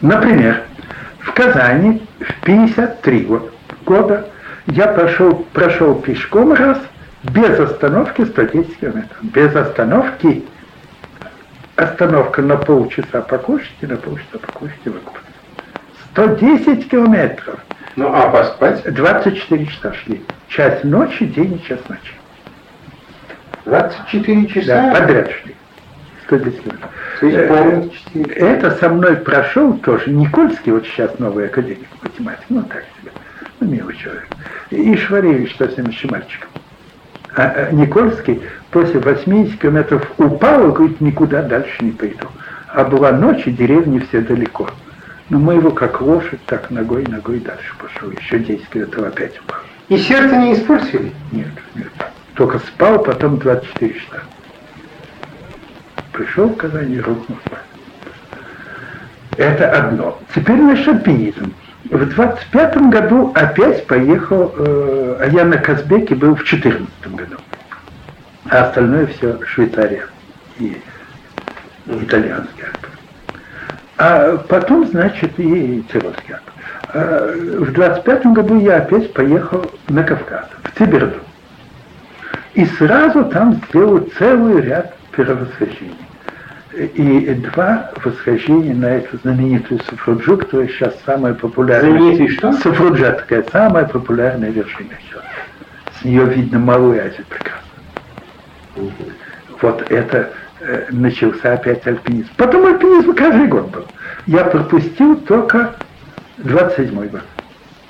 Например, в Казани в 53 года я пошел, прошел пешком раз, без остановки 110 километров. Без остановки. Остановка на полчаса покушать и на полчаса покушать и выкупать. 110 километров. Ну, а поспать? 24 часа шли. Час ночи, день и час ночи. 24 часа? Да, подряд шли. 110 километров. Э, полных 4 Это со мной прошел тоже Никольский, вот сейчас новый академик математики, ну так себе, ну милый человек. И Шваревич совсем еще мальчиком. А, а Никольский после 80 километров упал и говорит, никуда дальше не пойду. А была ночь, и деревни все далеко. Но мы его как лошадь, так ногой, ногой дальше пошел. Еще 10 километров опять упал. И сердце не испортили? Нет, нет. Только спал, потом 24 часа. Пришел в Казань и рухнул. Это одно. Теперь наш альпинизм. В 25 году опять поехал, э, а я на Казбеке был в 14 году. А остальное все Швейцария и итальянский Альпы. А потом, значит, и Тирольский Альпы. А в 25 году я опять поехал на Кавказ, в Циберду. И сразу там сделал целый ряд первосвящений. И два восхождения на эту знаменитую Сафруджу, которая сейчас самая популярная. Знаменитый что? Сафруджа такая самая популярная вершина сейчас. С нее видно Малую Азию прекрасно. Вот это э, начался опять альпинизм. Потом альпинизм каждый год был. Я пропустил только 27 год.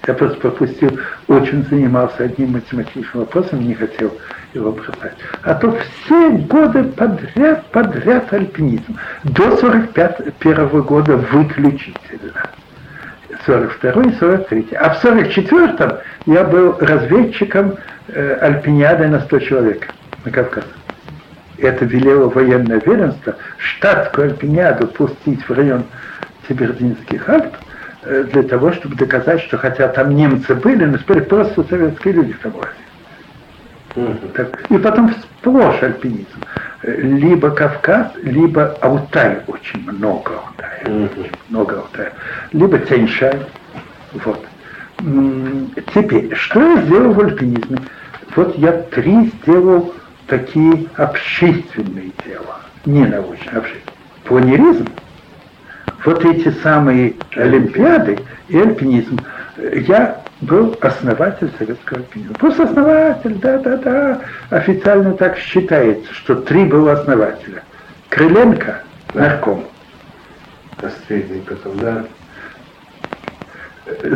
Я просто пропустил, очень занимался одним математическим вопросом, не хотел его бросать. А то все годы подряд, подряд альпинизм. До 41 года выключительно. 42 и 43. А в 44-м я был разведчиком э, альпиниады на 100 человек на Кавказе. Это велело военное ведомство штатскую альпиниаду пустить в район Тибердинских Альп, для того, чтобы доказать, что хотя там немцы были, но теперь просто советские люди там лазят. Так, и потом сплошь альпинизм. Э, Либо Кавказ, либо Алтай, очень много Алтая, очень много Алтая. Либо Тяньшань. Вот. Теперь, что я сделал в альпинизме? Вот я три сделал такие общественные дела, не научные, общественные. Планеризм, вот эти самые Олимпиады и альпинизм. Я был основатель советского альпинизма. Просто основатель, да-да-да. Официально так считается, что три было основателя. Крыленко, нарком. Последний потом, да.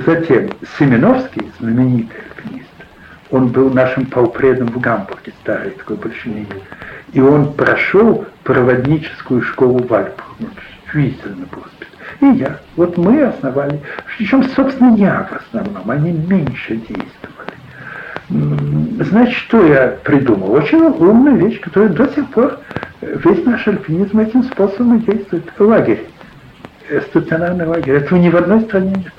Затем Семеновский, знаменитый альпинист, он был нашим полпредом в Гамбурге, старый такой большевик. И он прошел проводническую школу в Альпах. Ну, действительно был спец- И я. Вот мы основали. Причем, собственно, я в основном. Они меньше действовали. Значит, что я придумал? Очень умная вещь, которая до сих пор э, весь наш альпинизм этим способом действует. Лагерь. Э, Стационарный лагерь. Этого ни в одной стране нет.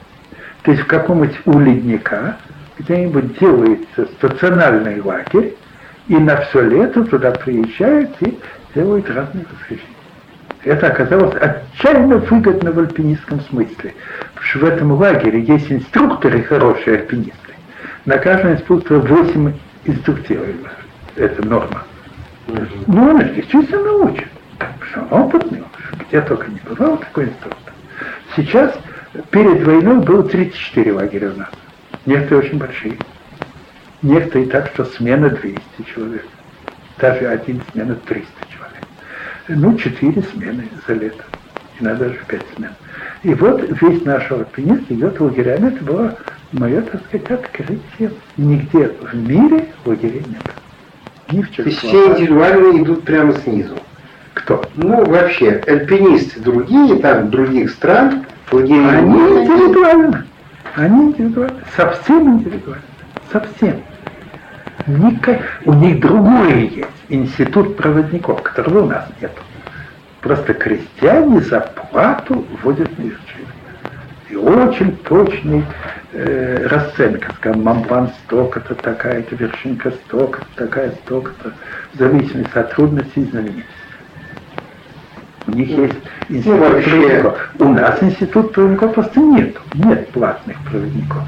То есть в каком-нибудь у ледника где-нибудь делается стационарный лагерь, и на все лето туда приезжают и делают разные восхождения. Это оказалось отчаянно выгодно в альпинистском смысле. Потому что в этом лагере есть инструкторы, хорошие альпинисты. На каждого инструктора 8 инструктиров. Это норма. Ну, он их действительно учит. Потому что он опытный, он где только не бывал такой инструктор. Сейчас перед войной было 34 лагеря у нас. Некоторые очень большие. Некоторые так, что смена 200 человек. Даже один смена 300 человек. Ну, 4 смены за лето. Иногда даже 5 смен. И вот весь наш альпинист идет лагерями. Это было мое, так сказать, открытие. Нигде в мире лагерей нет. Ни в То есть все индивидуальные идут прямо снизу? Кто? Ну, вообще, альпинисты другие, там, других стран, лагерей. Они индивидуально. Они индивидуально. Совсем индивидуально. Совсем. Никак... У них другое есть. Институт проводников, которого у нас нет. Просто крестьяне за плату вводят на вершину. И очень точный э, расценка, скажем, мамбан столько-то, такая-то вершинка столько-то, такая столько-то, в зависимости от трудностей и знаменитостей. У них есть институт проводников. У нас институт проводников просто нет. Нет платных проводников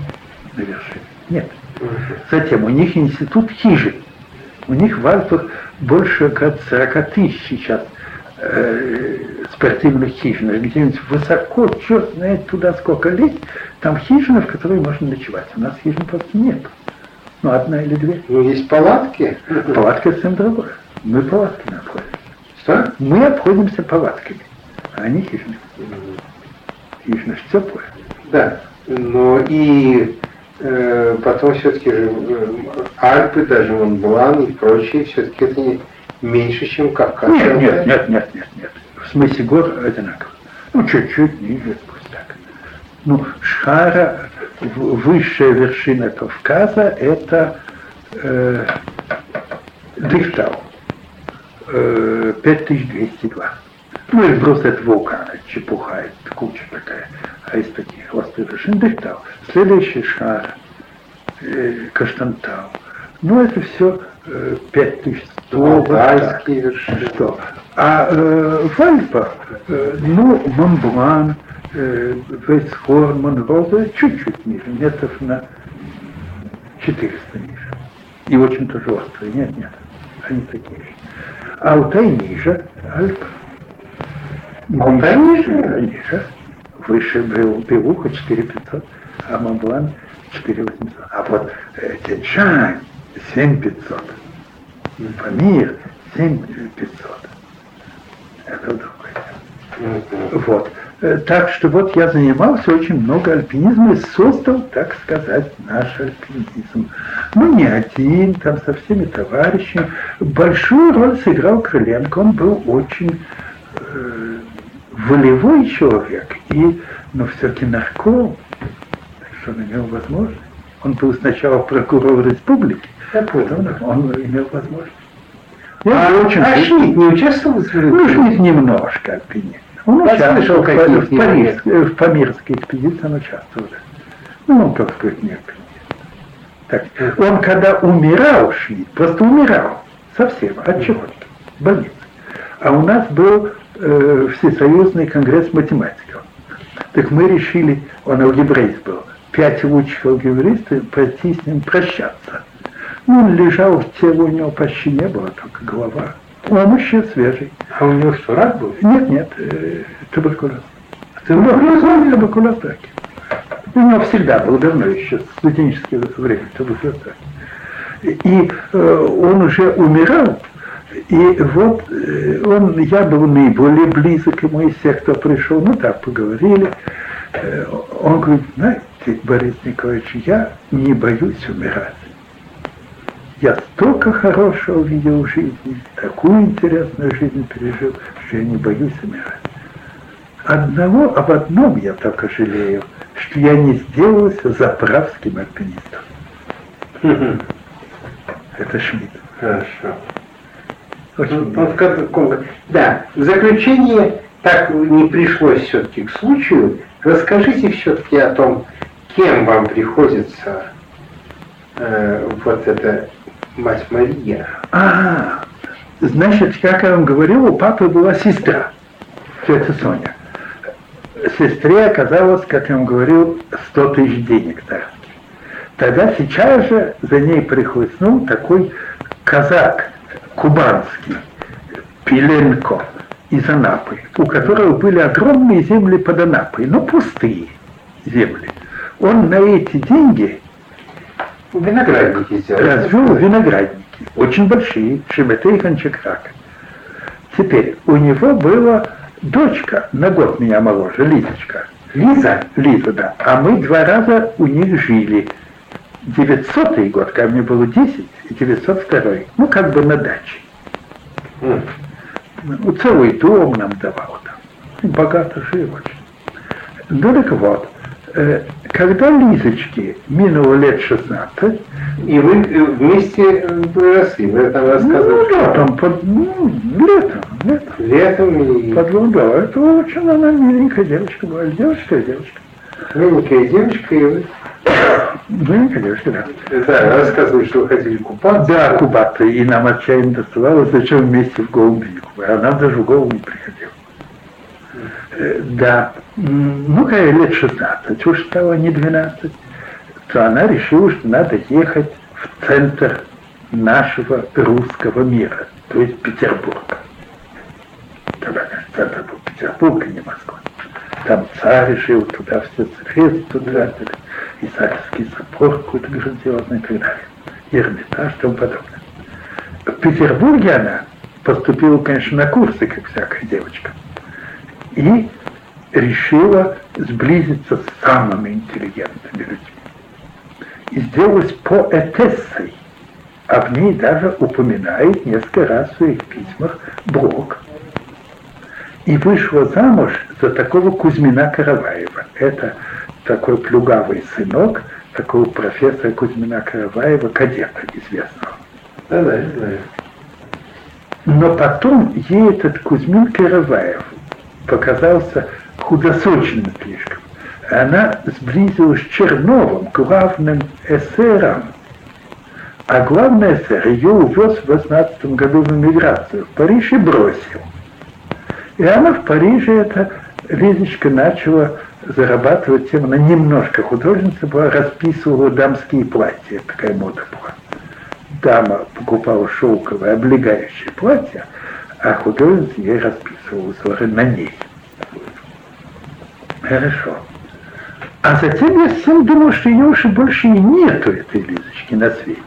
на вершине. Нет. Затем у них институт хижин. У них в Альпах больше как 40 тысяч сейчас э, спортивных хижин. Где-нибудь высоко, черт знает туда сколько лезть, там хижины, в которые можно ночевать. У нас хижин просто нет. Ну, одна или две. Ну, есть палатки. Палатка совсем другое. Мы палатками обходимся. Что? Мы обходимся палатками, а они хижины. Хижины же теплые. Да, но и потом все-таки же э, Альпы, даже Монблан и прочие, все-таки это не меньше, чем Кавказ. Нет, нет, нет, нет, нет, нет. В смысле гор одинаково. Ну, чуть-чуть ниже, пусть так. Ну, Шхара, высшая вершина Кавказа, это э, Дыхтау. Э, 5202. Ну, и просто это вулкан, чепуха, это куча такая. А из таких острых вершин Дыхтау. Следующий шар, э, Каштантау. Ну, это все э, 5100. Алтайские вершины. Что? А э, в Альпах, э, ну, Монблан, э, Вейсхорн, Монроза чуть-чуть ниже, метров на 400 ниже. И очень тоже острые. Нет, нет, они такие же. А Алтай ниже Альп. Алтай ниже? Ниже. Выше Белуха 4500, а Монблан 4800. А вот э, Тяньшань 7500. Памир 7500. Это другое. Вот. Э, Так что вот я занимался очень много альпинизмом и создал, так сказать, наш альпинизм. Ну, не один, там со всеми товарищами. Большую роль сыграл Крыленко. Он был очень э, волевой человек и, но все-таки нарком. Так что он имел возможность. Он был сначала прокурор республики, понял. потом он имел возможность. А, Я очень а Шмидт не участвовал в ну, Шмидт немножко альпинист. Он участвовал в, в, Париж, в Памирской экспедиции, он участвовал. Ну, он, так сказать, не альпинист. Так, он когда умирал, Шмидт, просто умирал совсем от чего-то, в больнице. А у нас был э, Всесоюзный конгресс математиков. Так мы решили, он алгебрист был, пять лучших алгебристов пойти с ним прощаться. Ну, он лежал, тела у него почти не было, только голова. Он еще свежий. А у него что, рак был? Нет, нет, э, туберкулез. Туберкулез, туберкулез раки. У него всегда был давно еще, с студенческого времени туберкулез раки. И э, он уже умирал, и вот э, он, я был наиболее близок ему из всех, кто пришел, ну так поговорили. Э, он говорит, знаете, Борис Николаевич, я не боюсь умирать. Я столько хорошего видел в жизни, такую интересную жизнь пережил, что я не боюсь умирать. Одного, об одном я только жалею, что я не сделался заправским альпинистом. Это Шмидт. Хорошо. Очень Он в каком- Да, в заключение, так не пришлось все-таки к случаю, расскажите все-таки о том, кем вам приходится э, вот эта мать Мария. А, значит, как я вам говорил, у папы была сестра, тетя Соня. Сестре оказалось, как я вам говорил, 100 тысяч денег царских. Тогда сейчас же за ней прихлыстнул такой казак кубанский, Пиленко из Анапы, у которого были огромные земли под Анапой, но пустые, земли. Он на эти деньги Виноградники сделали. развел виноградники, очень большие, Шеметей Ханчакрак. Теперь у него была дочка, на год меня моложе, Лизочка. Лиза? Лиза, да. А мы два раза у них жили. 900 год, когда мне было 10, и 902. Ну, как бы на даче. М. Ну, целый дом нам давал там. Богато жил очень. Ну так вот, э, когда Лизочке минуло лет 16, И вы э, вместе э, выросли, вы там ну, рассказывали. летом, под, ну, летом, летом, Летом и под лундо. Это очень она миленькая девочка была. Девочка, девочка. Маленькая девочка, и вы Миленькая девочка, да. да, рассказывали, что вы ходили купаться. Да, кубаты, и нам отчаянно доставалось, зачем вместе в голову не купали. А нам даже в голову не приходило. Да, ну, когда лет 16, уж стало не 12, то она решила, что надо ехать в центр нашего русского мира, то есть Петербург. Тогда, конечно, центр был Петербург, а не Москва. Там царь жил, туда все средства тратили, и царский собор какой-то грандиозный и так далее. Эрмитаж и тому подобное. В Петербурге она поступила, конечно, на курсы, как всякая девочка. И решила сблизиться с самыми интеллигентными людьми. И сделалась поэтессой. А в ней даже упоминает несколько раз в своих письмах Брок. И вышла замуж за такого Кузьмина Караваева. Это такой плюгавый сынок такого профессора Кузьмина Караваева, кадета известного. Да, да. Но потом ей этот Кузьмин Караваев показался худосочным слишком. Она сблизилась с Черновым, главным эсером. А главный эсер ее увез в 18 году в эмиграцию в Париж и бросил. И она в Париже, эта Лизочка, начала зарабатывать тем, она немножко художница была, расписывала дамские платья, такая мода была. Дама покупала шелковое облегающее платье, а художница ей расписывала узоры на ней. Хорошо. А затем я всем думал, что ее уже больше и нету, этой Лизочки, на свете.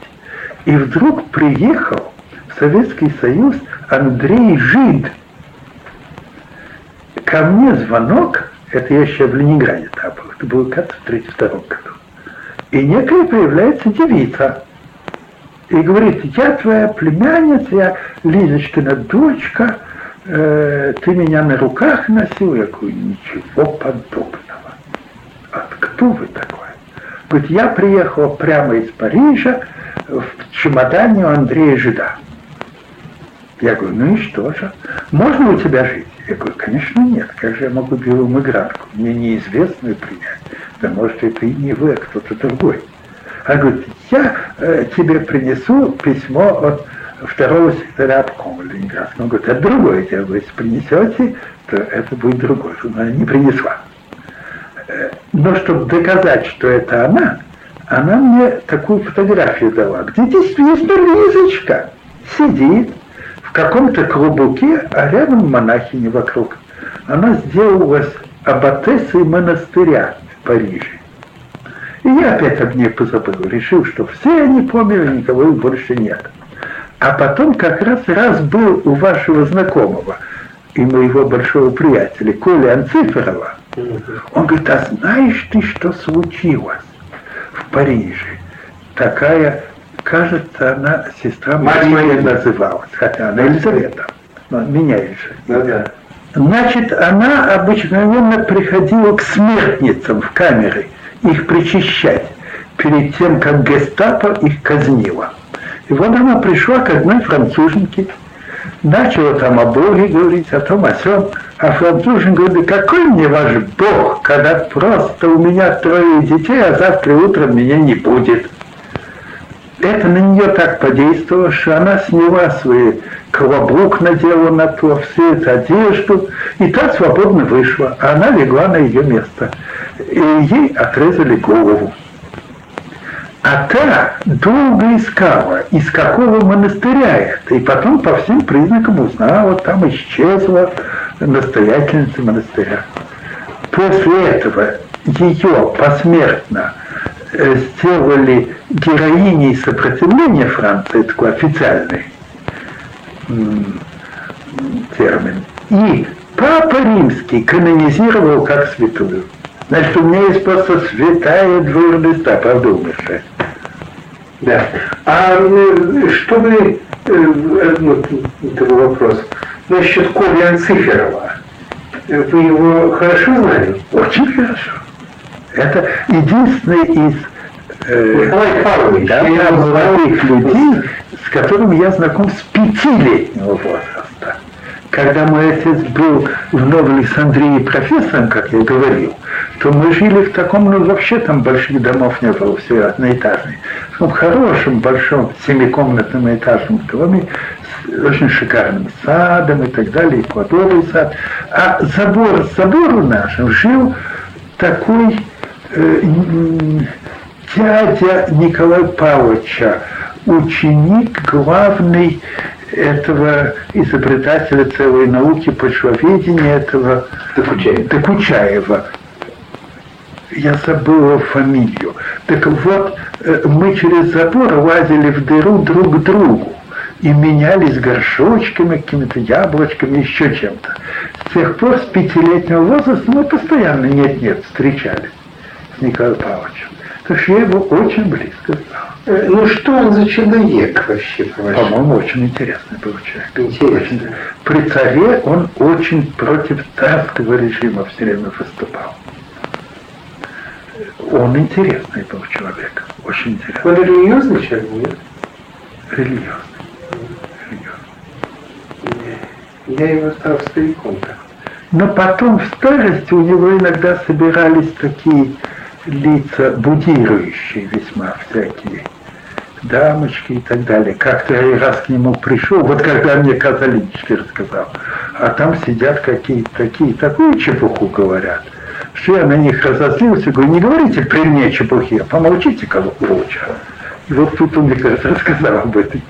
И вдруг приехал в Советский Союз Андрей Жид. Ко мне звонок, это я еще в Ленинграде там был, это было, кажется, в 32 году. И некая появляется девица. И говорит, я твоя племянница, я Лизочкина дочка, э, ты меня на руках носил. Я говорю, ничего подобного. А кто вы такой? Говорит, я приехала прямо из Парижа в чемодане у Андрея Жида. Я говорю, ну и что же? Можно у тебя жить? Я говорю, конечно нет. Как же я могу белую мигрантку? Мне неизвестную принять. Да может это и не вы, а кто-то другой. Она говорит, я э, тебе принесу письмо от второго секретаря обкома Ленинградского. Он говорит, это другое дело. Если принесете, то это будет другое. Она не принесла. Э, Но чтобы доказать, что это она, она мне такую фотографию дала, где действительно Лизочка сидит каком-то клубуке, а рядом монахини вокруг. Она сделалась аббатессой монастыря в Париже. И я опять об ней позабыл, решил, что все они помнили, никого их больше нет. А потом как раз раз был у вашего знакомого и моего большого приятеля Коля Анциферова. Он говорит, а знаешь ты, что случилось в Париже? Такая, кажется, она сестра Мария Марии. называлась, хотя она Елизавета, но меня еще. Да, да. Значит, она обыкновенно приходила к смертницам в камеры, их причащать, перед тем, как гестапо их казнило. И вот она пришла к одной француженке, начала там о Боге говорить, о том, о сём, а француженка говорит, какой мне ваш Бог, когда просто у меня трое детей, а завтра утром меня не будет. Это на нее так подействовало, что она сняла свой колобок, надела на то, всю эту одежду, и та свободно вышла, а она легла на ее место. И ей отрезали голову. А та долго искала, из какого монастыря это, и потом по всем признакам узнала, там исчезла настоятельница монастыря. После этого ее посмертно сделали героиней сопротивления Франции, такой официальный термин. И Папа Римский канонизировал как святую. Значит, у меня есть просто святая двоерниста, правда. Да. А э, чтобы, э, вот это был вопрос, насчет Коли Анциферова, вы его хорошо знали? Очень хорошо. Это единственный из э, да, молодых людей, с которыми я знаком с пятилетнего возраста. Когда мой отец был в Новой Александрии профессором, как я говорил, то мы жили в таком, ну вообще там больших домов не было, все одноэтажные. В хорошем, большом, семикомнатном этажном доме с очень шикарным садом и так далее, эквадоровый сад. А забор, забору нашим жил такой дядя Николая Павловича, ученик главный этого изобретателя целой науки почвоведения, этого Докучаева. Докучаева. Я забыл его фамилию. Так вот, э, мы через забор лазили в дыру друг к другу и менялись горшочками, какими-то яблочками, еще чем-то. С тех пор, с пятилетнего возраста, мы постоянно нет-нет встречались с Николаем Павловичем. Так что я его очень близко знал. Э, ну что он за человек вообще, по-вашему? По-моему, очень интересный был человек. Интересно. Очень- При царе он очень против царского режима все время выступал. Он интересный был человек, очень интересный, Он религиозный человек, нет? религиозный. религиозный. Я его стал стариком так. Но потом в старости у него иногда собирались такие лица будирующие весьма всякие, дамочки и так далее. Как-то я раз к нему пришел, вот когда мне Казалинский рассказал, а там сидят какие-то такие, такую чепуху говорят, что я на них разозлился, говорю, не говорите при мне чепухи, а помолчите кого лучше. Вот тут он мне, кажется, рассказал об этой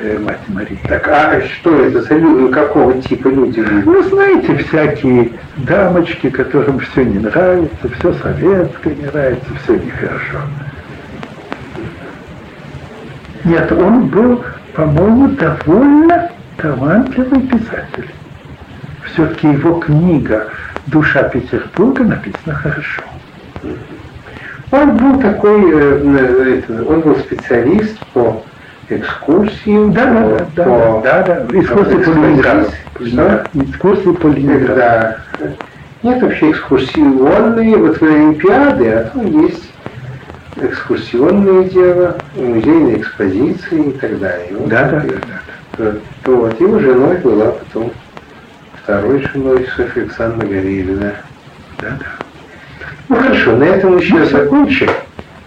э, мать Марии. Так, а что это за люди, какого типа люди? Ну, знаете, всякие дамочки, которым все не нравится, все советское не нравится, все нехорошо. Нет, он был, по-моему, довольно талантливый писатель. Все-таки его книга «Душа Петербурга» написана хорошо. Он был такой, э, э, он был специалист по экскурсиям, Да, да, да, по- да, да, да. Экскурсии по Ленинграду. Что? Экскурсии по Ленинграду. Когда нет вообще экскурсионные, вот в Олимпиады, а то есть экскурсионное дело, музейные экспозиции и так далее. Вот Да, да, да, да. вот его женой была потом второй женой Софья Александровна Горелина. Да, да. Ну хорошо, на этом еще закончим.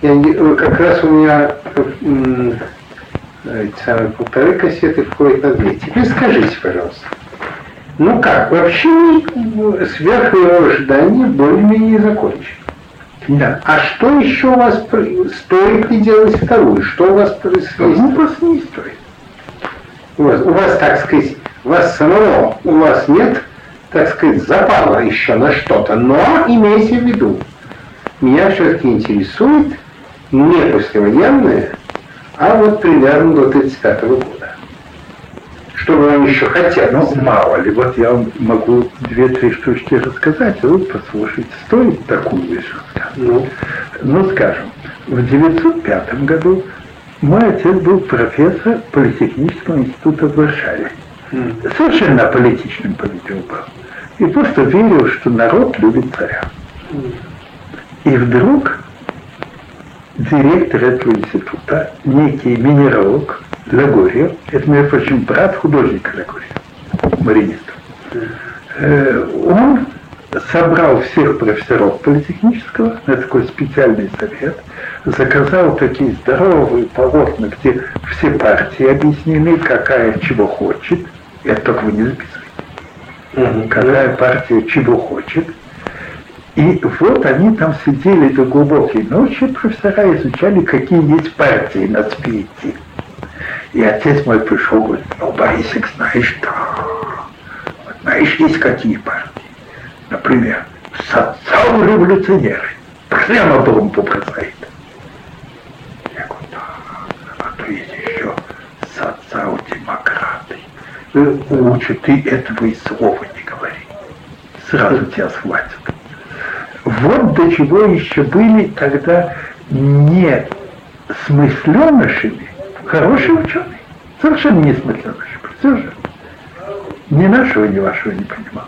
Я э, как раз у меня м, эти самые полторы кассеты входят на две. Теперь скажите, пожалуйста, ну как, вообще м, сверх его ожидания более-менее закончено. Да. А что еще у вас, стоит ли делать вторую? Что у вас происходит? Ну, просто не стоит. У вас, у вас, так сказать, у вас самого, у вас нет, так сказать, запала еще на что-то. Но имейте в виду, меня все-таки интересует не послевоенное, а вот примерно до 35 года. Что бы вам еще хотелось? Ну, мало ли, вот я вам могу две-три штучки рассказать, а вы послушайте, стоит такую вещь рассказать. Ну, Ну, скажем, в 905 году мой отец был профессор Политехнического института в Варшаве. м, Совершенно аполитичным, по-видимому, был. И просто верил, что народ любит царя. И вдруг директор этого института, некий минералог Лагорьев, это, между прочим, брат художника Лагорьев, мариниста, э, он собрал всех профессоров политехнического на такой специальный совет, заказал такие здоровые полотна, где все партии объяснены, какая чего хочет, это только вы не записывайте, мгм. какая партия чего хочет, и вот они там сидели до глубокой ночи, профессора изучали, какие есть партии на спите. И отец мой пришел, говорит, ну, Борисик, знаешь, да, знаешь, есть какие партии. Например, социал-революционеры. прямо бомбу бросает. Я говорю, да, а то есть еще социал-демократы. Лучше ты этого и слова не говори. Сразу тебя схватят. Вот до чего еще были тогда не смысленышами, хорошие ученые, совершенно не смысленыши. Все же. Ни нашего, ни вашего не понимал.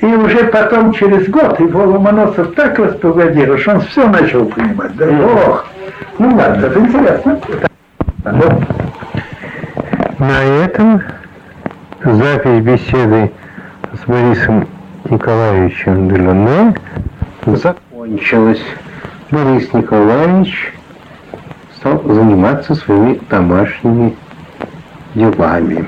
И уже потом, через год, его Ломоносов так распогодил, что он все начал понимать. Да, ох, ну ладно, это интересно. Ну, на этом запись беседы с Борисом Николаевичем Делюне закончилась. Борис Николаевич стал заниматься своими домашними делами.